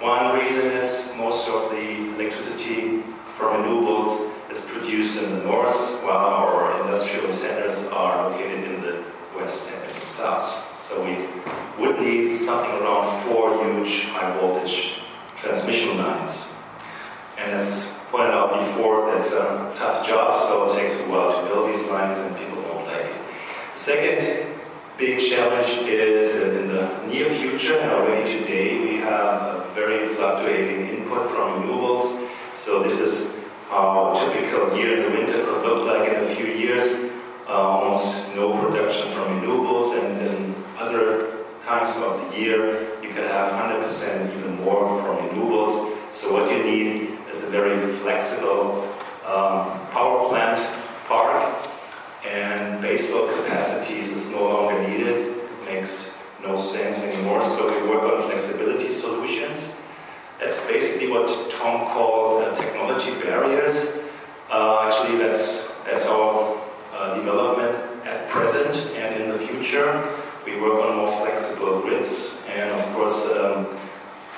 One reason is most of the electricity from renewables is produced in the north, while our industrial centers are located in the west and the south. So we would need something around four huge high voltage transmission lines. And as pointed out before, that's a tough job, so it takes a while to build these lines and people don't like it. Second big challenge is that in the near future and already today we have a very fluctuating input from renewables. So this is how a typical year in the winter could look like in a few years. Uh, almost no production from renewables and then other times of the year you can have 100% even more from renewables. So what you need is a very flexible um, power plant park and baseload capacities is no longer needed. It makes no sense anymore. So we work on flexibility solutions. That's basically what Tom called uh, technology barriers. Uh, actually, that's that's our uh, development at present and in the future. We work on more flexible grids and, of course, um,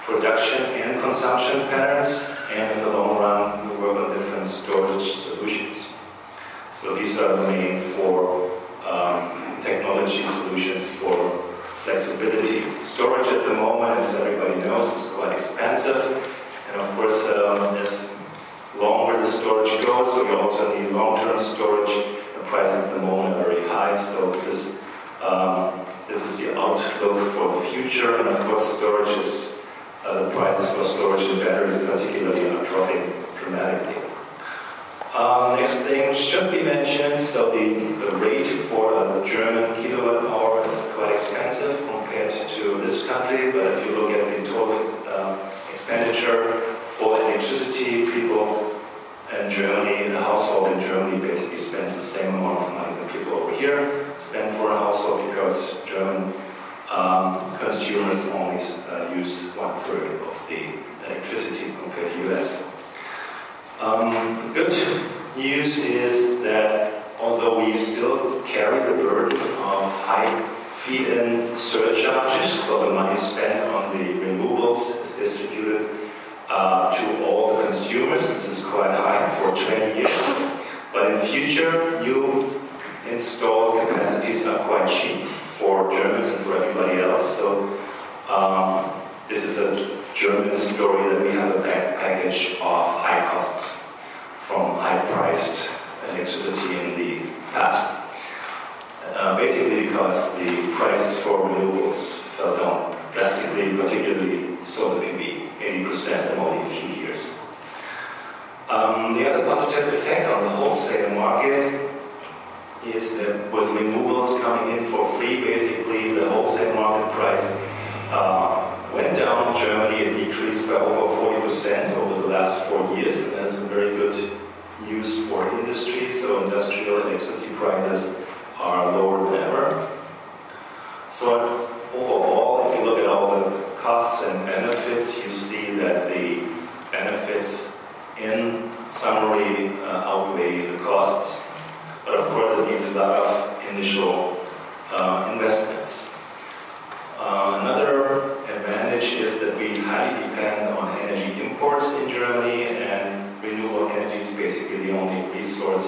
production and consumption patterns. And in the long run, we work on different storage solutions. So these are the main four um, technology solutions for flexibility. Storage at the moment, as everybody knows, is quite expensive. And of course, um, as longer the storage goes, so we also need long-term storage. The prices at the moment are very high, so this is, um, this is the outlook for the future. And of course, storage is, uh, the prices for storage and batteries particularly are dropping dramatically. Um, next thing should be mentioned, so the, the rate for a German kilowatt hour is quite expensive compared to this country, but if you look at the total uh, expenditure for electricity, people in Germany, the household in Germany basically spends the same amount of money that people over here spend for a household because German um, consumers only uh, use one third of the electricity compared to US. Um, good news is that although we still carry the burden of high feed-in surcharges, so the money spent on the renewables is distributed uh, to all the consumers. This is quite high for 20 years. But in future, new installed capacities are quite cheap for Germans and for everybody else. So um, this is a German story that we have a package of high costs from high-priced electricity in the past. Uh, basically because the prices for renewables fell down drastically, particularly solar PV, 80% in only a few years. Um, the other positive effect on the wholesale market is that with renewables coming in for free, basically the wholesale market price uh, went down in Germany. It decreased by over 40% over the last four years, and that's very good news for industry. So industrial electricity prices are lower than ever. So overall, if you look at all the costs and benefits, you see that the benefits in summary uh, outweigh the costs. But of course, it needs a lot of initial uh, investments. Uh, another advantage is that we highly depend on energy imports in Germany, and renewable energy is basically the only resource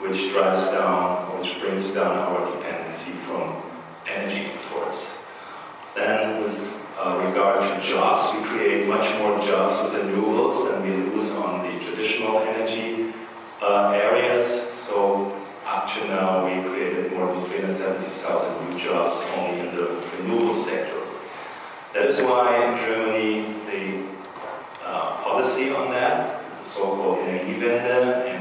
which drives down, which brings down our dependency from energy imports. Then, with uh, regard to jobs, we create much more jobs with renewables than we lose on the traditional energy uh, areas. That is why in Germany the uh, policy on that, the so-called Energiewende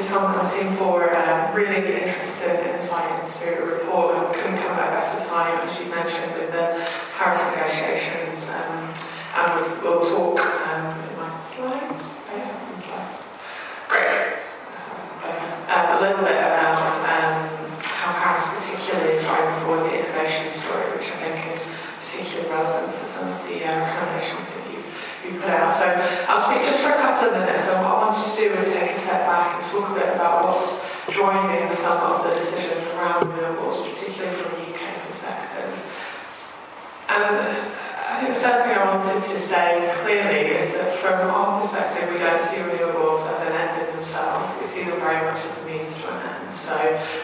to Tom team for um, really interesting and inspiring spirit report. And couldn't come at a better time, as you mentioned, with the Paris negotiations. Um, and we'll, talk um, in my slides. I have some slides. Great. Um, a little bit about um, how Paris particularly is forward the innovation story, which I think is particularly relevant for some of the uh, So I'll speak just for a couple of minutes. And what I want to do is take a step back and talk a bit about what's driving some of the decisions around renewables, particularly from a UK perspective. And I think the first thing I wanted to say clearly is that from our perspective, we don't see renewables as an end in themselves. We see them very much as a means to an end. So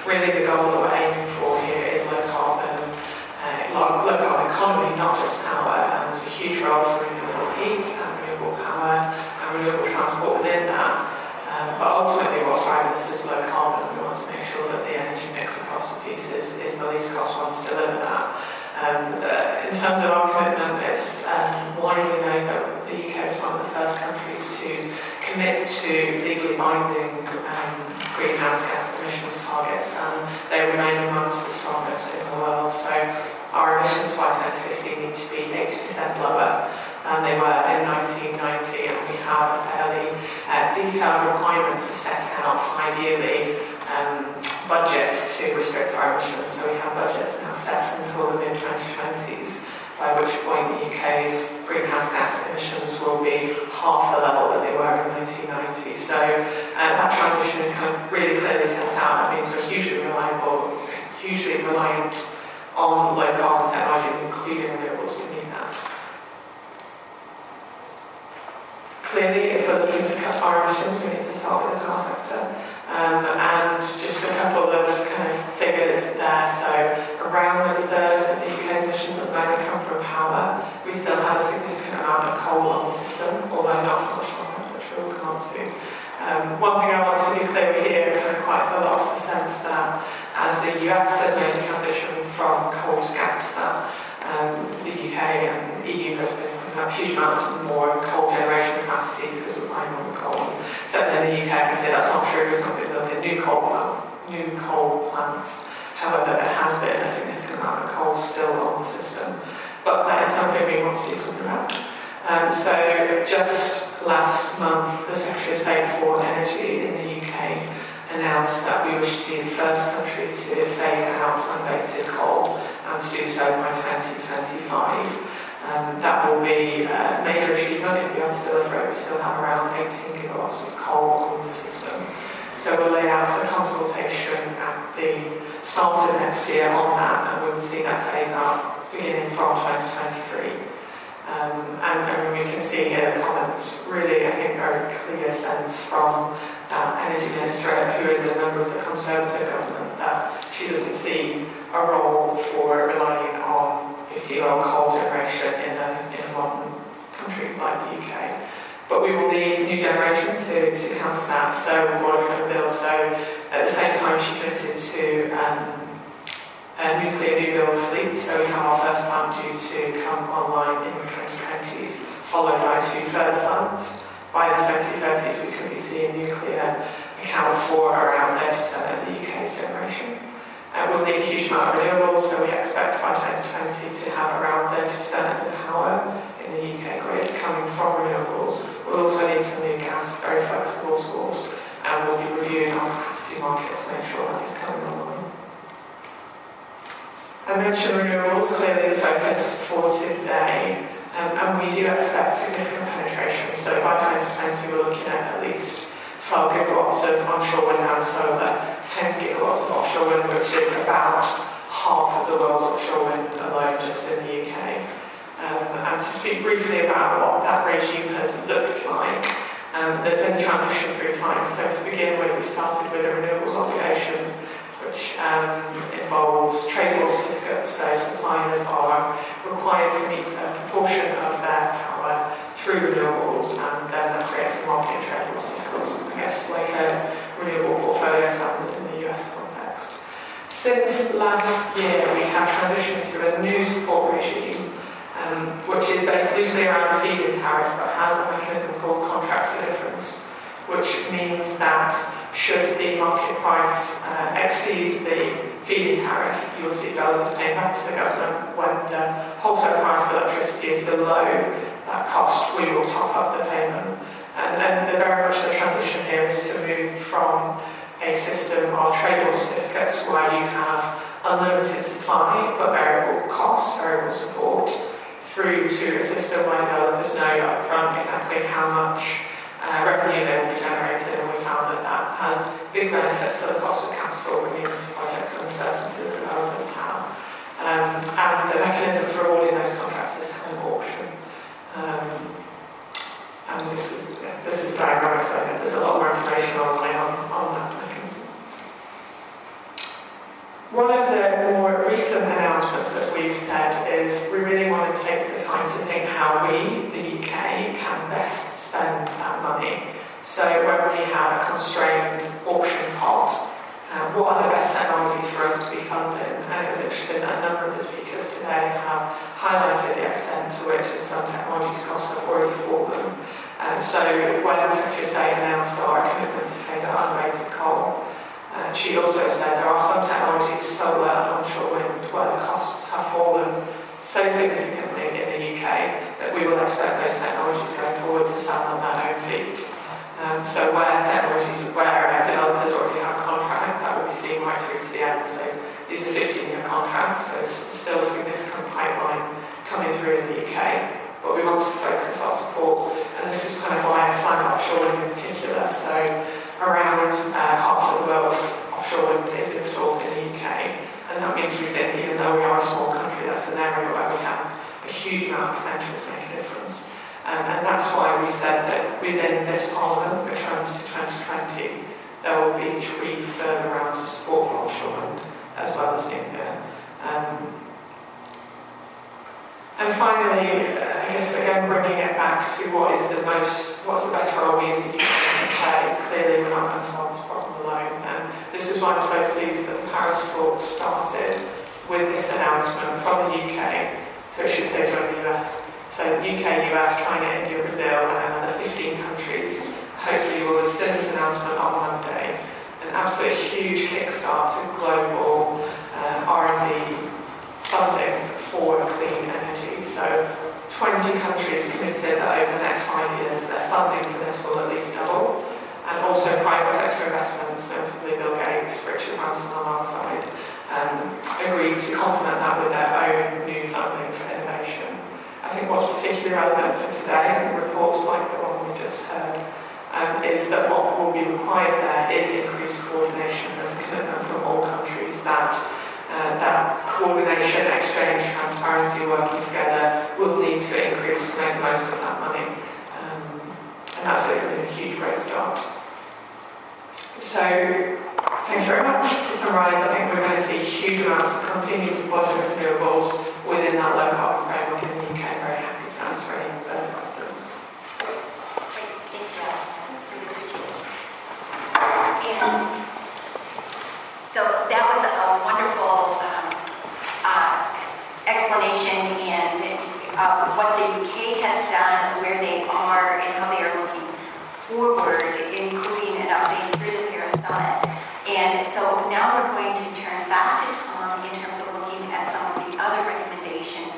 really the goal that we're aiming for here is low carbon, uh, low, low carbon economy, not just power. And it's a huge role for renewable heat and renewable power and renewable transport within that. Um, but ultimately, what's driving this is low carbon. We want to make sure that the energy mix across the piece is, is the least cost one to deliver that. Um, in terms of our commitment, it's um, widely known that the UK is one of the first countries to commit to legally binding um, greenhouse gas emissions targets, and they remain amongst the strongest in the world. So our emissions by 2050 need to be 80% lower than they were in 1990, and we have a fairly uh, detailed requirement to set out five-yearly um, budgets to restrict our emissions. So we have budgets now set until the mid-2020s, by which point the UK's greenhouse gas emissions will be half the level that they were in 1990. So uh, that transition is kind of really clearly set out. That means we're hugely reliable, hugely reliant on low carbon technologies, including renewables, to meet that. Clearly, if we're looking to cut our emissions, we need to with the car sector. Um, and just a couple of kind of figures there. So around a third of the UK's emissions at the moment come from power. We still have a significant amount of coal on the system, although not for much longer, which we'll come on. Um, one thing I want to be clear here, of quite a lot, the sense that as the US has made a transition from coal to gas, that um, the UK and the EU has been huge amounts more coal generation capacity because we're buying more coal. Certainly in the UK, I can say that's not true. We've not been building new coal, new coal plants. However, there has been a significant amount of coal still on the system. But that is something we want to do something about. Um, so just last month, the Secretary of State for Energy in the UK announced that we wish to be the first country to phase out unabated coal and to do so by 2025. Um, that will be a major achievement if we are to deliver it. We still have around 18 gigawatts of coal on the system. So we'll lay out a consultation at the start of next year on that, and we will see that phase out beginning from 2023. Um, and, and we can see here the comments, really, I think, very clear sense from that energy minister, who is a member of the Conservative government, that she doesn't see a role for relying on 50-year-old coal generation in a, in a modern country like the UK. But we will need new generation to, to counter that, so we're going to build. So at the same time, she committed to um, a nuclear new build fleet, so we have our first plant due to come online in the 2020s, followed by two further plants. By the 2030s, we could be seeing nuclear account for around 30% of the UK's generation. Uh, we'll need a huge amount of renewables, so we expect by 2020 to have around 30% of the power in the UK grid coming from renewables. We'll also need some new gas, very flexible source, and we'll be reviewing our capacity market to make sure that is coming online. I mentioned renewables, clearly the focus for today, um, and we do expect significant penetration. So by 2020, we're looking at at least 12 gigawatts of onshore wind and solar, 10 gigawatts of offshore wind, which is about half of the world's offshore wind alone just in the UK. Um, and to speak briefly about what that regime has looked like, um, there's been a transition through time. So to begin with, we started with a renewables obligation, which um, involves tradable certificates. So suppliers are required to meet a proportion of their power through renewables, and then that creates a market in tradable certificates. I guess like a renewable portfolio standard in the US context. Since last year, we have transitioned to a new support regime, um, which is based loosely around feed-in tariff, but has a mechanism called contract for difference, which means that should the market price uh, exceed the feed-in tariff, you'll see developers paying back to the government when the wholesale price of electricity is below that cost, we will top up the payment. And then the, very much the transition here is to move from a system of tradable certificates where you have unlimited supply but variable cost, variable support, through to a system where developers know upfront exactly how much uh, revenue they will be generating, and we found that that has big benefits to the cost of capital you projects and certainty that developers have. Um, and the mechanism for awarding those contracts is an auction. Um, and this is, this is diagram, so there's a lot more information online on, on that mechanism. One of the more recent announcements that we've said is we really want to take the time to think how we, the UK, can best spend that money. So when we have a constrained auction pot, uh, what are the best technologies for us to be funding? And it was interesting that a number of the speakers today have highlighted the extent to which some technologies costs have already fallen. Um, so when Secretary State announced our commitment to phase out unabated coal, uh, she also said there are some technologies, solar and onshore wind, where the costs have fallen so significantly That we will expect those technologies going forward to stand on their own feet. Um, so where technologies, where developers already have a contract, that will be seen right through to the end. So these are 15-year contracts, so still a significant pipeline coming through in the UK. But we want to focus our support, and this is kind of why I find offshore wind in particular. So around uh, half of the world's offshore wind is installed in the UK, and that means we think, even though we are a small country, that's an area where we have a huge amount of potential to make a difference. Um, and that's why we said that within this Parliament, which runs to 2020, there will be three further rounds of support for offshore wind, as well as nuclear. Um, and finally, uh, I guess again bringing it back to what is the most, what's the best role we as the UK can play. Clearly, we're not going to solve this problem alone. And this is why I'm so pleased that the Paris talk started with this announcement from the UK. So should say from the US. So UK, US, China, India, Brazil, and another 15 countries. Hopefully, will have seen this announcement on Monday. An absolute huge kickstart to global uh, R&D funding for clean energy. So 20 countries committed that over the next five years their funding for this will at least double. And also private sector investments, notably Bill Gates, Richard Branson on our side, um, agreed to complement that with their own new for innovation. I think what's particularly relevant for today, reports like the one we just heard, um, is that what will be required there is increased coordination. There's a commitment from all countries that uh, that coordination, exchange, transparency, working together will need to increase to make most of that money. Um, and that's a, a huge great start. So, thank you very much. To summarise, I think we're going to see huge amounts of continued deployment of renewables within that low carbon framework in the UK. Very happy to answer any further questions. So that was a wonderful um, uh, explanation and uh, what the UK has done, where they are, and how they are looking forward, including now we're going to turn back to Tom in terms of looking at some of the other recommendations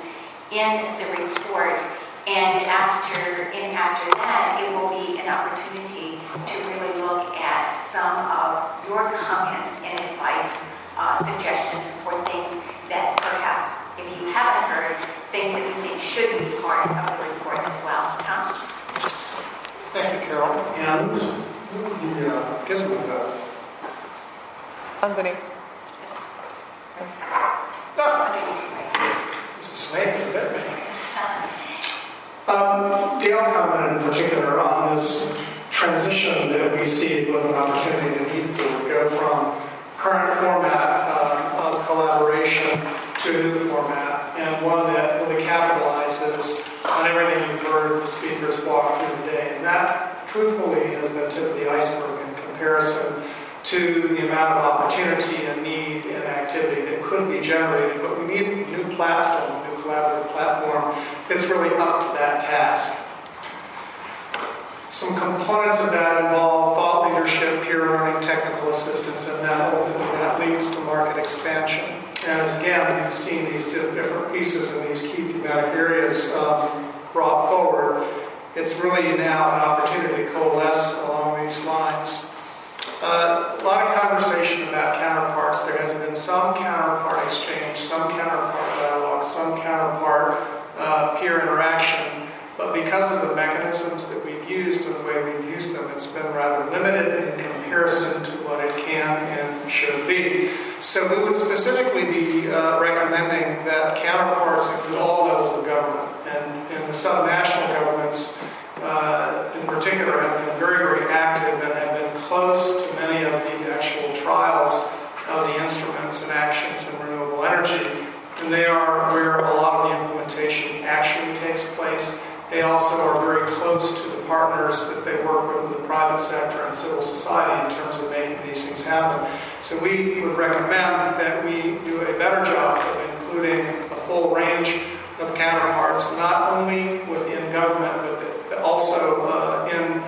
in the report. And after, and after that, it will be an opportunity to really look at some of your comments and advice, uh, suggestions for things that perhaps, if you haven't heard, things that you think should be part of the report as well. Tom? Thank you, Carol. And the uh, Gizmo vote. Anthony. No, it's a snake that bit me. Um, Dale commented in particular on this transition that we see with an opportunity to need for, go from current format um, of collaboration to a new format, and one that really capitalizes on everything you've heard the speakers walk through today. And that, truthfully, is the tip of the iceberg in comparison to the amount of opportunity and need and activity that could be generated. But we need a new platform, a new collaborative platform that's really up to that task. Some components of that involve thought leadership, peer learning, technical assistance, and that ultimately that leads to market expansion. And as again, you've seen these different pieces in these key thematic areas um, brought forward. It's really now an opportunity to coalesce along these lines. Uh, a lot of conversation about counterparts. There has been some counterpart exchange, some counterpart dialogue, some counterpart uh, peer interaction, but because of the mechanisms that we've used and the way we've used them, it's been rather limited in comparison to what it can and should be. So we would specifically be uh, recommending that counterparts include all levels of government, and, and the subnational governments uh, in particular have been very, very active and have been close to many of the actual trials of the instruments and actions in renewable energy. And they are where a lot of the implementation actually takes place. They also are very close to the partners that they work with in the private sector and civil society in terms of making these things happen. So we would recommend that we do a better job of including a full range of counterparts, not only within government, but also uh, in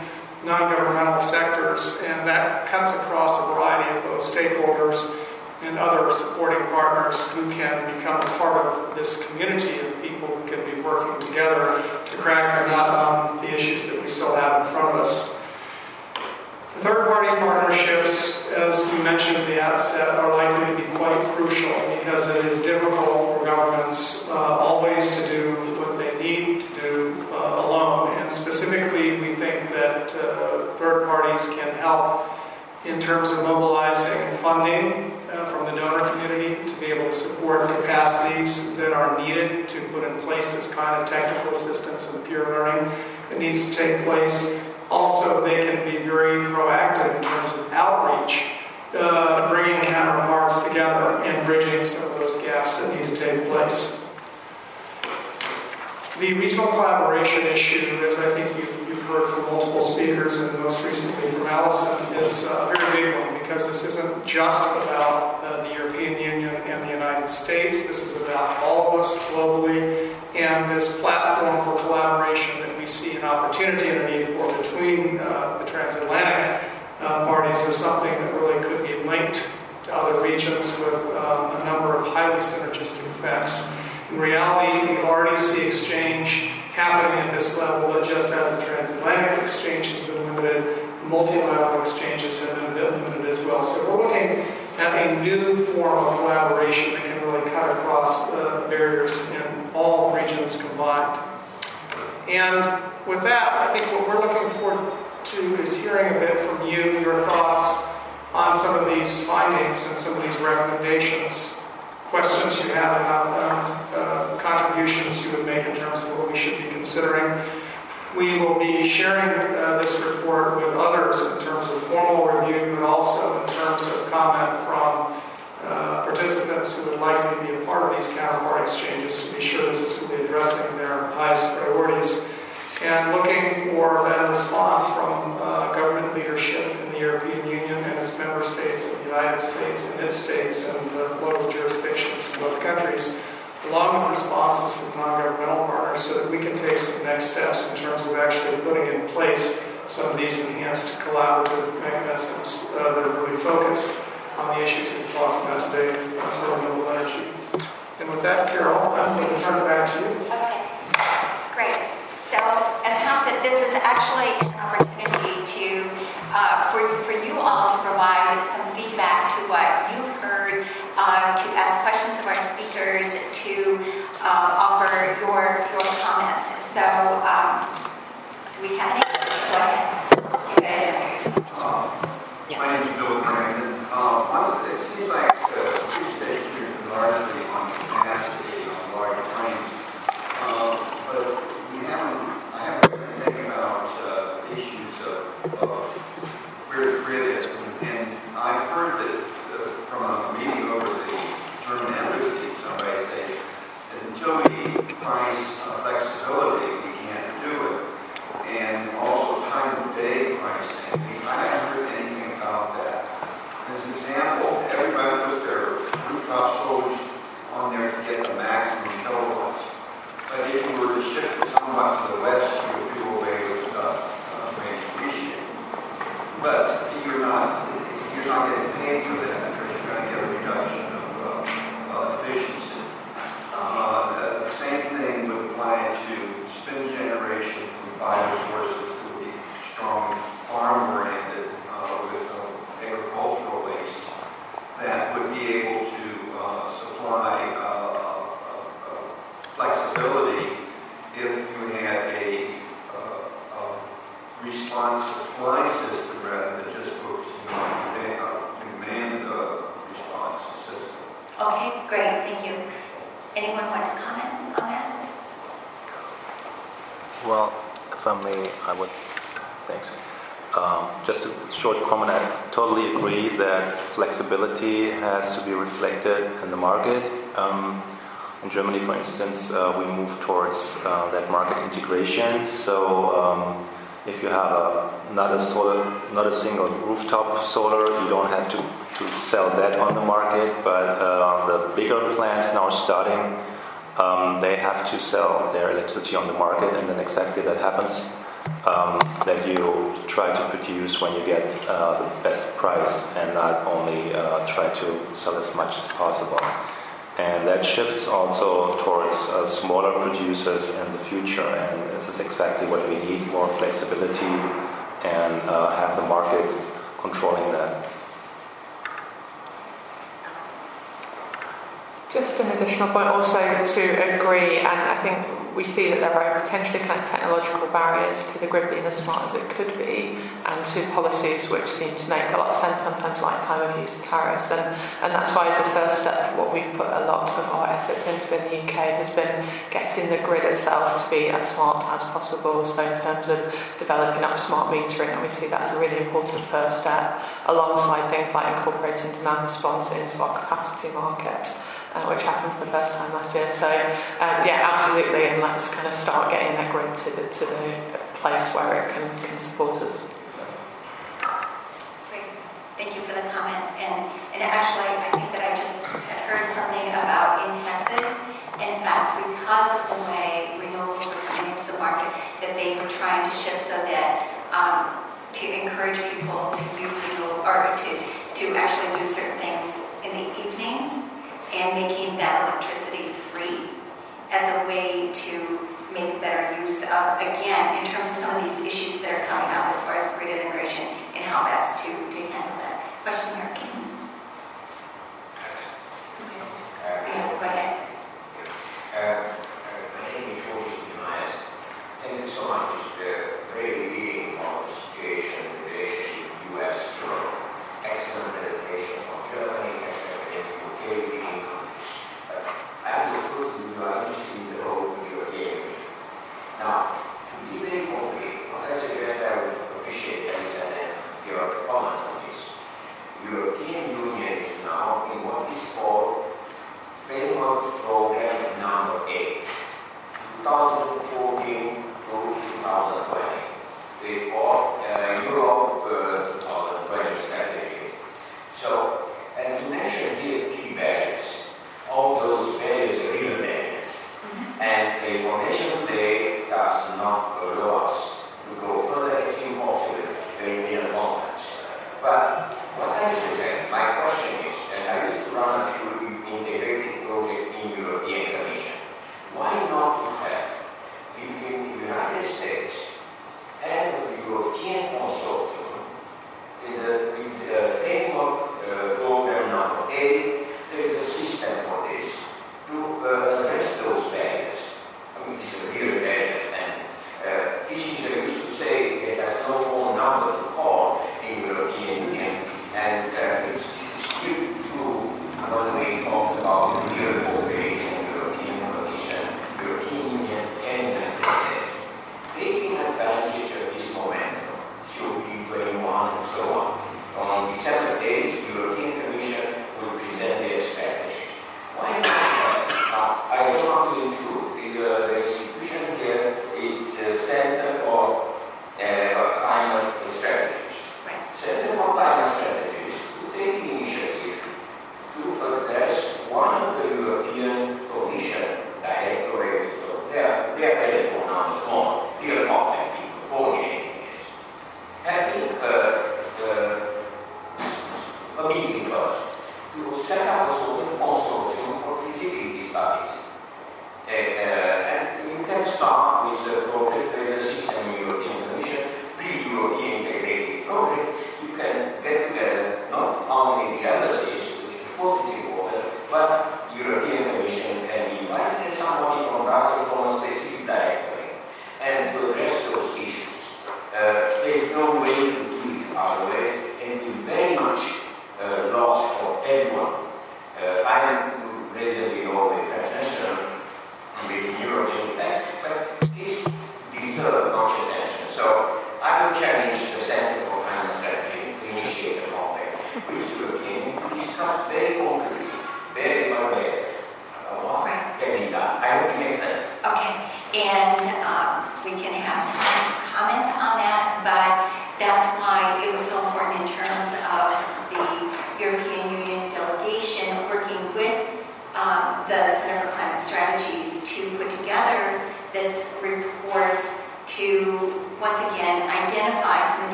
non-governmental sectors, and that cuts across a variety of both stakeholders and other supporting partners who can become a part of this community of people who can be working together to crack the nut on the issues that we still have in front of us. Third-party partnerships, as we mentioned at the outset, are likely to be quite crucial because it is difficult for governments uh, always to do what they need to do uh, alone. And specifically, we think that uh, third parties can help in terms of mobilizing funding uh, from the donor community to be able to support capacities that are needed to put in place this kind of technical assistance and peer learning that needs to take place. Also, they can be very proactive in terms of outreach, uh, bringing counterparts together and bridging some of those gaps that need to take place. The regional collaboration issue, as I think you've, you've heard from multiple speakers and most recently from Allison, is a very big one because this isn't just about uh, the European Union and the United States. This is about all of us globally and this platform for collaboration that we see an opportunity and a need for between uh, the transatlantic uh, parties is something that really could be linked to other regions with um, a number of highly synergistic effects. In reality, we already see exchange happening at this level, but just as the transatlantic exchange has been limited, multilateral exchanges have been limited as well. So we're looking a new form of collaboration that can really cut across uh, barriers in all regions combined. And with that, I think what we're looking forward to is hearing a bit from you, your thoughts on some of these findings and some of these recommendations questions you have about um, uh, contributions you would make in terms of what we should be considering. We will be sharing uh, this report with others in terms of formal review, but also in terms of comment from uh, participants who would likely be a part of these counterpart exchanges to be sure this is really addressing their highest priorities. And looking for that response from uh, government leadership in the European Union and its member states, the United States and its states, and the local jurisdictions in both countries, along with responses from non-governmental partners so that we can take some next steps in terms of actually putting in place some of these enhanced collaborative mechanisms uh, that are really focused on the issues we've talked about today for renewable energy. And with that, Carol, I'm going to turn it back to you. Okay, great. So, as Tom said, this is actually an opportunity to, uh, for, for you all to provide some feedback to what you've uh, to ask questions of our speakers, to um, offer your, your comments. So, um, do we have any? Ahead. You got it. My name is Bill Brandon. Uh, the- It seems like the presentation largely Thank you. Not a solar, not a single rooftop solar, you don't have to to sell that on the market, but uh, the bigger plants now starting um, they have to sell their electricity on the market, and then exactly that happens. Um, that you try to produce when you get uh, the best price, and not only uh, try to sell as much as possible. And that shifts also towards uh, smaller producers in the future, and this is exactly what we need: more flexibility and uh, have the market controlling that. Just an additional point also to agree, and I think we see that there are potentially kind of technological barriers to the grid being as smart as it could be, and to policies which seem to make a lot of sense sometimes, like time of use tariffs. And, and that's why, as a first step, what we've put a lot of our efforts into in the UK has been getting the grid itself to be as smart as possible. So, in terms of developing up smart metering, and we see that as a really important first step, alongside things like incorporating demand response into our capacity market uh, which happened for the first time last year. So um, yeah, absolutely, and let's kind of start getting that grid to the to the place where it can, can support us. Thank you for the comment. And, and actually, I think that I just heard something about in Texas, in fact, because of the way renewables were coming into the market, that they were trying to shift so that um, to encourage people to use renewable, or to, to actually do certain things in the evenings and making that electricity free as a way to make better use of, again, in terms of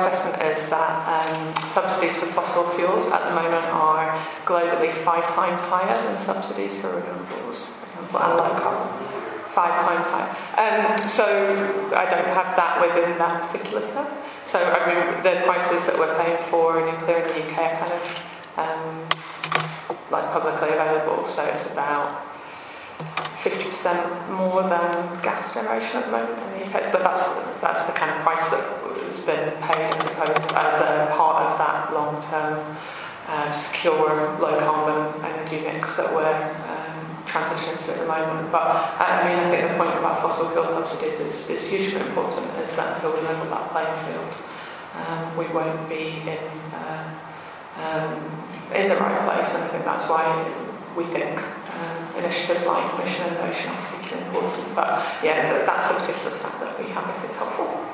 assessment is that um, subsidies for fossil fuels at the moment are globally five times higher than subsidies for renewables, for example, and low carbon. Five times higher. Um, so I don't have that within that particular stuff. So I mean, the prices that we're paying for nuclear in the UK are kind of um, like publicly available. So it's about 50% more than gas generation at the moment in the UK. But that's, that's the kind of price that has been paid, as a part of that long term uh, secure, low carbon energy mix that we're um, transitioning to at the moment. But uh, I mean, I think the point about fossil fuel subsidies is, is hugely important, is that until we level that playing field, um, we won't be in, uh, um, in the right place. And I think that's why we think um, initiatives like Mission Innovation are particularly important. But yeah, that's the particular stuff that we have if it's helpful.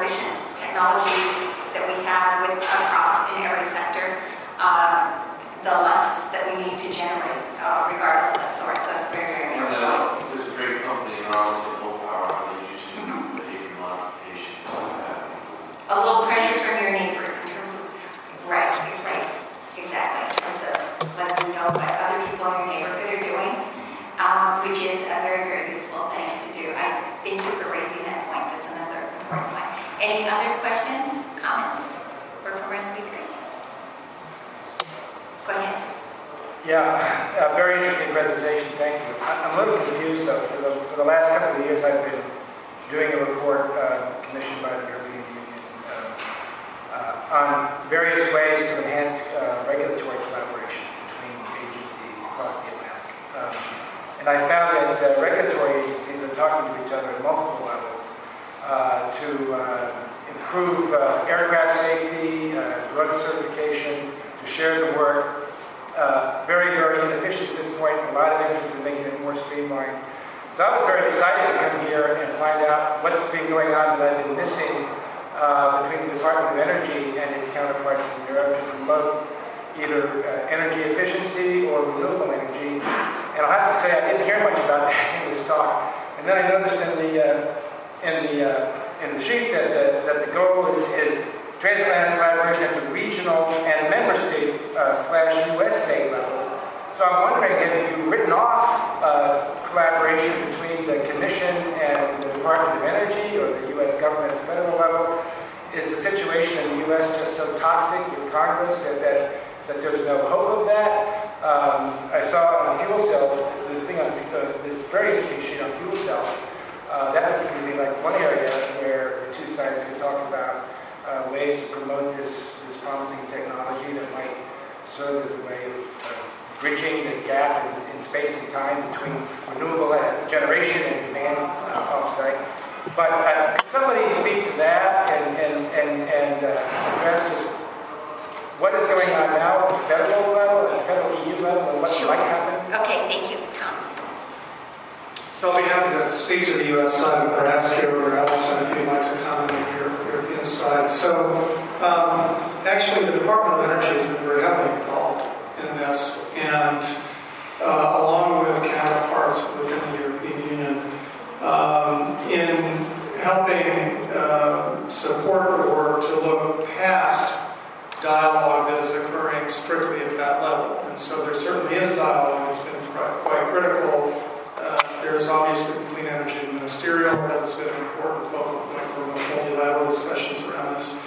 more efficient technologies that we have with other Yeah, a very interesting presentation. Thank you. I'm a little confused though. For the, for the last couple of years, I've been doing a report uh, commissioned by the European Union uh, uh on various ways to enhance uh, regulatory collaboration between agencies across the Atlantic. Um, and I found that uh, regulatory agencies are talking to each other at multiple levels uh, to improve aircraft safety, drug certification, to share the work. Uh, very, very inefficient at this point, a lot of interest in making it more streamlined. So I was very excited to come here and find out what's been going on that I've been missing uh, between the Department of Energy and its counterparts in Europe to promote either uh, energy efficiency or renewable energy. And I'll have to say I didn't hear much about that in this talk. And then I noticed in the uh, in the uh, in the sheet that the, that the goal is, is transatlantic collaboration at the regional and member state uh, slash U.S. state levels. So I'm wondering, have you've written off uh, collaboration between the Commission and the Department of Energy or the U.S. government at the federal level? Is the situation in the U.S. just so toxic with Congress that, that, that there's no hope of that? Um, I saw on the fuel cells, this thing on, uh, this very interesting sheet on fuel cells. Uh, that was going to be like one area where the two sides could ways to promote this, this promising technology that might serve as a way of, of bridging the gap in, in, space and time between renewable generation and demand uh, offsite. But uh, could somebody speak to that and, and, and, and uh, address just what is going on now at the federal level, at the federal EU level, and what Sure. might happen? Okay, thank you, Tom. So I'll be happy to speak to the U.S. side, but perhaps here or else, if you'd like to comment European side. So um, actually, the Department of Energy has been very heavily involved in this, and uh, along with counterparts within the European Union, um, in helping uh, support or to look past dialogue that is occurring strictly at that level. And so there certainly is dialogue that's been quite, critical. Uh, there's obviously ministerial that has been an important focal point for multilateral discussions around this.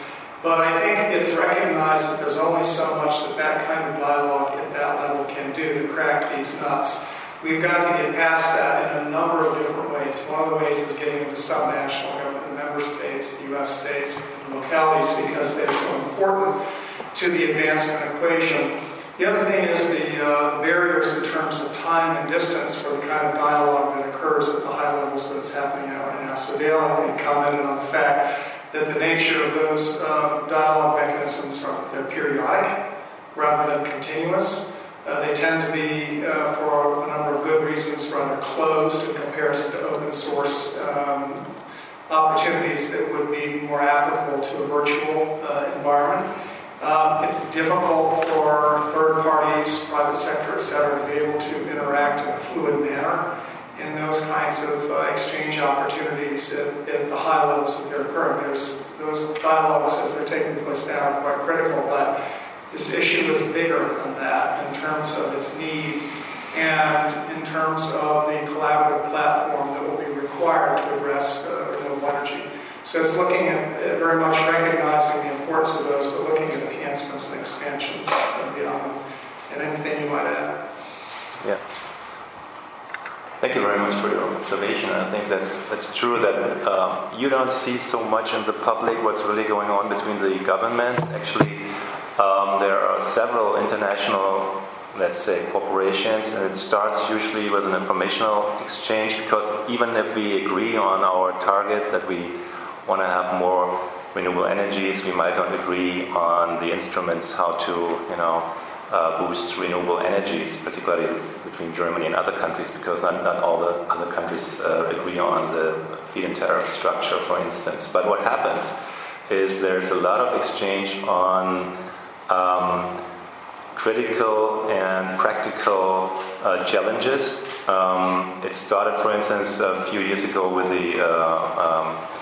But I think it's recognized that there's only so much that that kind of dialogue at that level can do to crack these nuts. We've got to get past that in a number of different ways. One of the ways is getting into subnational government, the member states, the U.S. states, localities, because they're so important to the advancement equation. The other thing is the uh, barriers in terms of time and distance for the kind of dialogue that occurs at the high levels that's happening at right now. So Dale, I think, commented on the fact that the nature of those uh, dialogue mechanisms are they're periodic rather than continuous. Uh, they tend to be, uh, for a number of good reasons, rather closed in comparison to open source um, opportunities that would be more applicable to a virtual uh, environment. Um, it's difficult for third parties, private sector, et cetera, to be able to interact in a fluid manner in those kinds of uh, exchange opportunities at, at, the high levels that they're occurring. There's those dialogues as they're taking place now are quite critical, but this issue is bigger than that in terms of its need and in terms of the collaborative platform that will be required to address uh, renewable energy. So it's looking at, at very much recognizing the importance of those, but looking at enhancements and expansions and beyond. And anything you might add? Yeah. Thank you very much for your observation. I think that's that's true that uh, you don't see so much in the public what's really going on between the governments. Actually, um, there are several international, let's say, corporations, and it starts usually with an informational exchange because even if we agree on our targets that we want to have more renewable energies, we might not agree on the instruments how to, you know, uh, boost renewable energies, particularly between Germany and other countries, because not, not all the other countries uh, agree on the feed-in tariff structure, for instance. But what happens is there's a lot of exchange on um, critical and practical uh, challenges. Um, it started, for instance, a few years ago with the uh, um,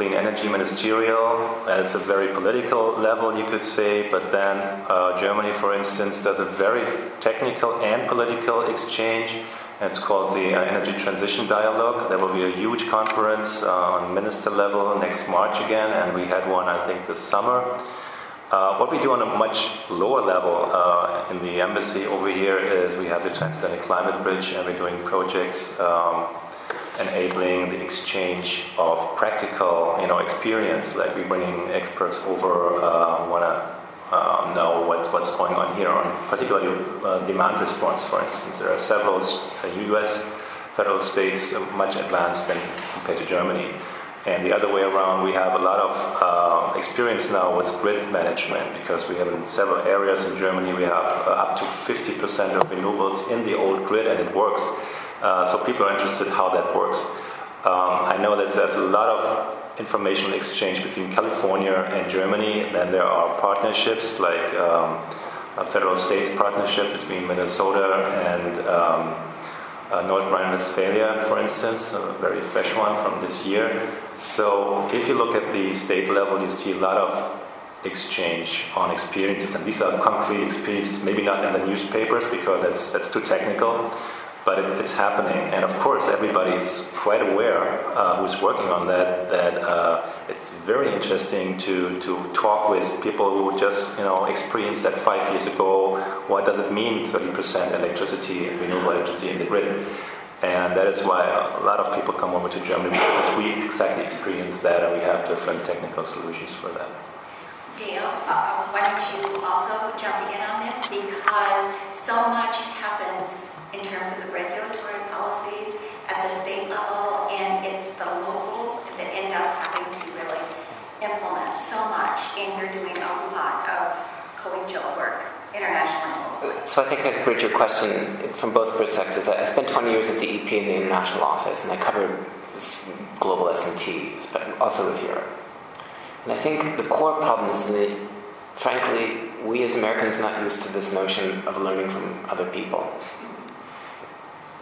Clean Energy Ministerial as a very political level, you could say, but then uh, Germany, for instance, does a very technical and political exchange. It's called the uh, Energy Transition Dialogue. There will be a huge conference uh, on minister level next March again, and we had one, I think, this summer. Uh, what we do on a much lower level uh, in the embassy over here is we have the Transatlantic Climate Bridge, and we're doing projects um, enabling the exchange of practical, you know, experience. Like we're bringing experts over, uh, want to uh, know what what's going on here, on particularly uh, demand response, for instance. There are several uh, US federal states much advanced than compared to Germany. And the other way around, we have a lot of uh, experience now with grid management because we have in several areas in Germany, we have uh, up to 50% of renewables in the old grid and it works. Uh, so people are interested how that works. Um, I know that there's a lot of information exchange between California and Germany. Then there are partnerships like um, a federal states partnership between Minnesota and um, uh, North Rhine-Westphalia, for instance, a very fresh one from this year. So if you look at the state level, you see a lot of exchange on experiences, and these are concrete experiences, maybe not in the newspapers because that's that's too technical, but it, it's happening. And of course, everybody's quite aware uh, who's working on that that uh, it's very interesting to, to talk with people who just you know experienced that five years ago. What does it mean, 30% electricity, renewable electricity in the grid? And that is why a lot of people come over to Germany because we exactly experience that and we have different technical solutions for that. Dale, uh, why don't you also jump in on this because so much happens in terms of the regulatory policies at the state level, and it's the locals that end up having to really implement so much, and you're doing a lot of collegial work internationally. So I think I bridge your question from both perspectives. I spent 20 years at the EP in the international office, and I covered global S&T, but also with Europe. And I think the core problem is that, frankly, we as Americans are not used to this notion of learning from other people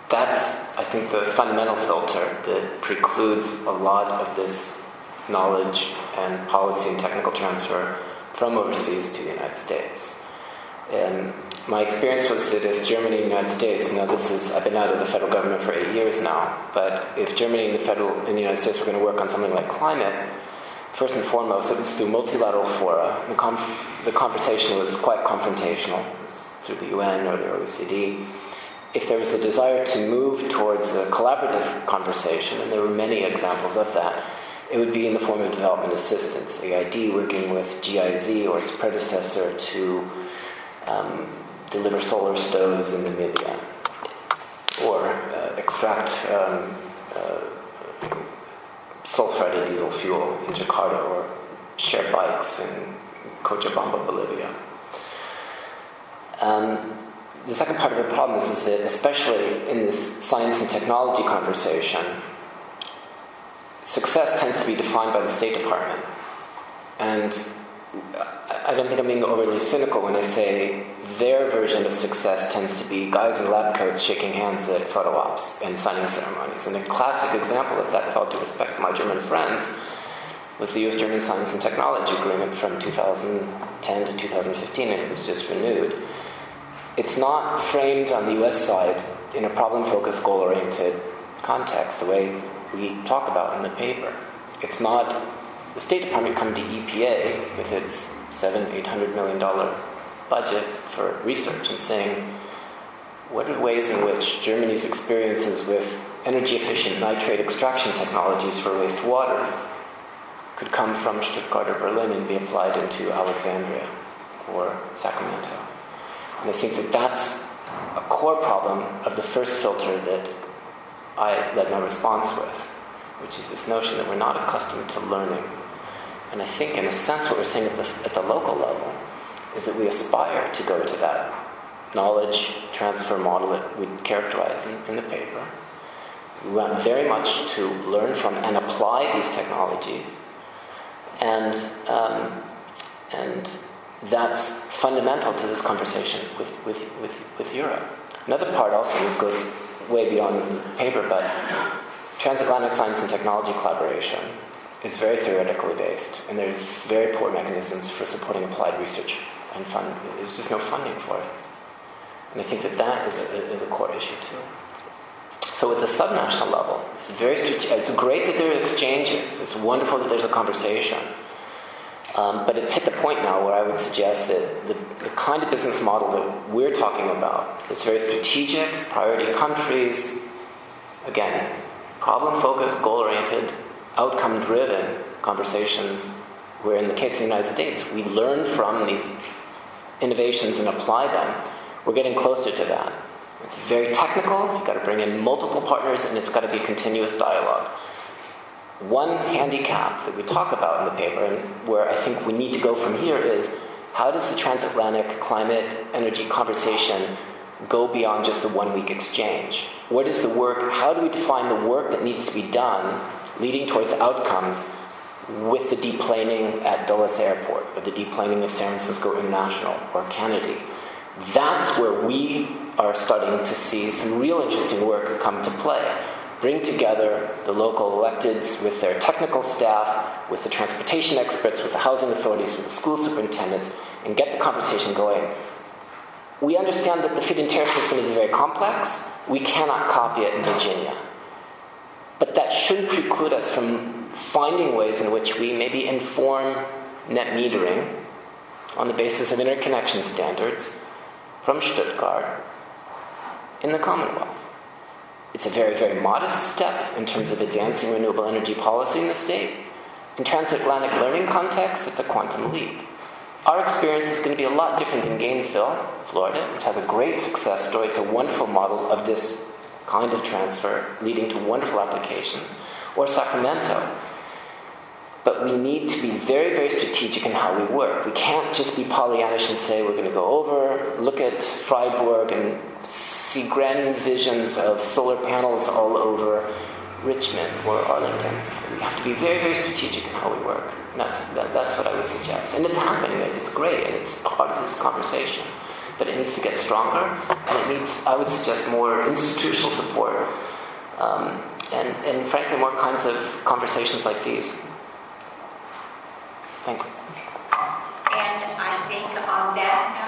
that's, I think, the fundamental filter that precludes a lot of this knowledge and policy and technical transfer from overseas to the United States. And my experience was that if Germany and the United States, now this is, I've been out of the federal government for eight years now, but if Germany and the federal in the United States were going to work on something like climate, first and foremost, it was through multilateral fora. The, conf- the conversation was quite confrontational, was through the UN or the OECD if there was a desire to move towards a collaborative conversation, and there were many examples of that, it would be in the form of development assistance, AID working with GIZ or its predecessor to um, deliver solar stoves in Namibia, or uh, extract um, uh, diesel fuel in Jakarta, or share bikes in Cochabamba, Bolivia. Um, the second part of the problem is, is that, especially in this science and technology conversation, success tends to be defined by the State Department. And I don't think I'm being overly cynical when I say their version of success tends to be guys in lab coats shaking hands at photo ops and signing ceremonies. And a classic example of that, with all due respect to my German friends, was the US German Science and Technology Agreement from 2010 to 2015, and it was just renewed it's not framed on the US side in a problem focused, goal oriented context, the way we talk about in the paper. It's not the State Department coming to EPA with its seven, eight hundred million dollar budget for research and saying, what are ways in which Germany's experiences with energy efficient nitrate extraction technologies for wastewater could come from Stuttgart or Berlin and be applied into Alexandria or Sacramento? And I think that that's a core problem of the first filter that I led my response with, which is this notion that we're not accustomed to learning. And I think, in a sense, what we're saying at the, at the local level is that we aspire to go to that knowledge transfer model that we characterize in, in the paper. We want very much to learn from and apply these technologies. And, um, and that's fundamental to this conversation with, with, with, with Europe. Another part also, this goes way beyond paper, but transatlantic science and technology collaboration is very theoretically based, and there are very poor mechanisms for supporting applied research and fund. There's just no funding for it. And I think that that is a, is a core issue too. So at the subnational level, it's very it's great that there are exchanges. It's wonderful that there's a conversation. Um, but it's hit the point now where I would suggest that the, the kind of business model that we're talking about is very strategic, priority countries, again, problem focused, goal oriented, outcome driven conversations, where in the case of the United States, we learn from these innovations and apply them, we're getting closer to that. It's very technical, you've got to bring in multiple partners, and it's got to be continuous dialogue. One handicap that we talk about in the paper, and where I think we need to go from here, is how does the transatlantic climate energy conversation go beyond just the one week exchange? What is the work? How do we define the work that needs to be done leading towards outcomes with the deplaning at Dulles Airport or the deplaning of San Francisco International or Kennedy? That's where we are starting to see some real interesting work come to play. Bring together the local electeds with their technical staff, with the transportation experts, with the housing authorities, with the school superintendents, and get the conversation going. We understand that the feed-in tariff system is very complex. We cannot copy it in Virginia. But that shouldn't preclude us from finding ways in which we maybe inform net metering on the basis of interconnection standards from Stuttgart in the Commonwealth. It's a very, very modest step in terms of advancing renewable energy policy in the state. In transatlantic learning context, it's a quantum leap. Our experience is going to be a lot different than Gainesville, Florida, which has a great success story. It's a wonderful model of this kind of transfer leading to wonderful applications, or Sacramento. But we need to be very, very strategic in how we work. We can't just be Pollyannish and say we're going to go over, look at Freiburg, and see grand visions of solar panels all over Richmond or Arlington. We have to be very, very strategic in how we work. That's, that, that's what I would suggest. And it's happening, it's great, and it's part of this conversation. But it needs to get stronger, and it needs, I would suggest, more institutional support, um, and, and frankly, more kinds of conversations like these. Thanks. And I think on that note,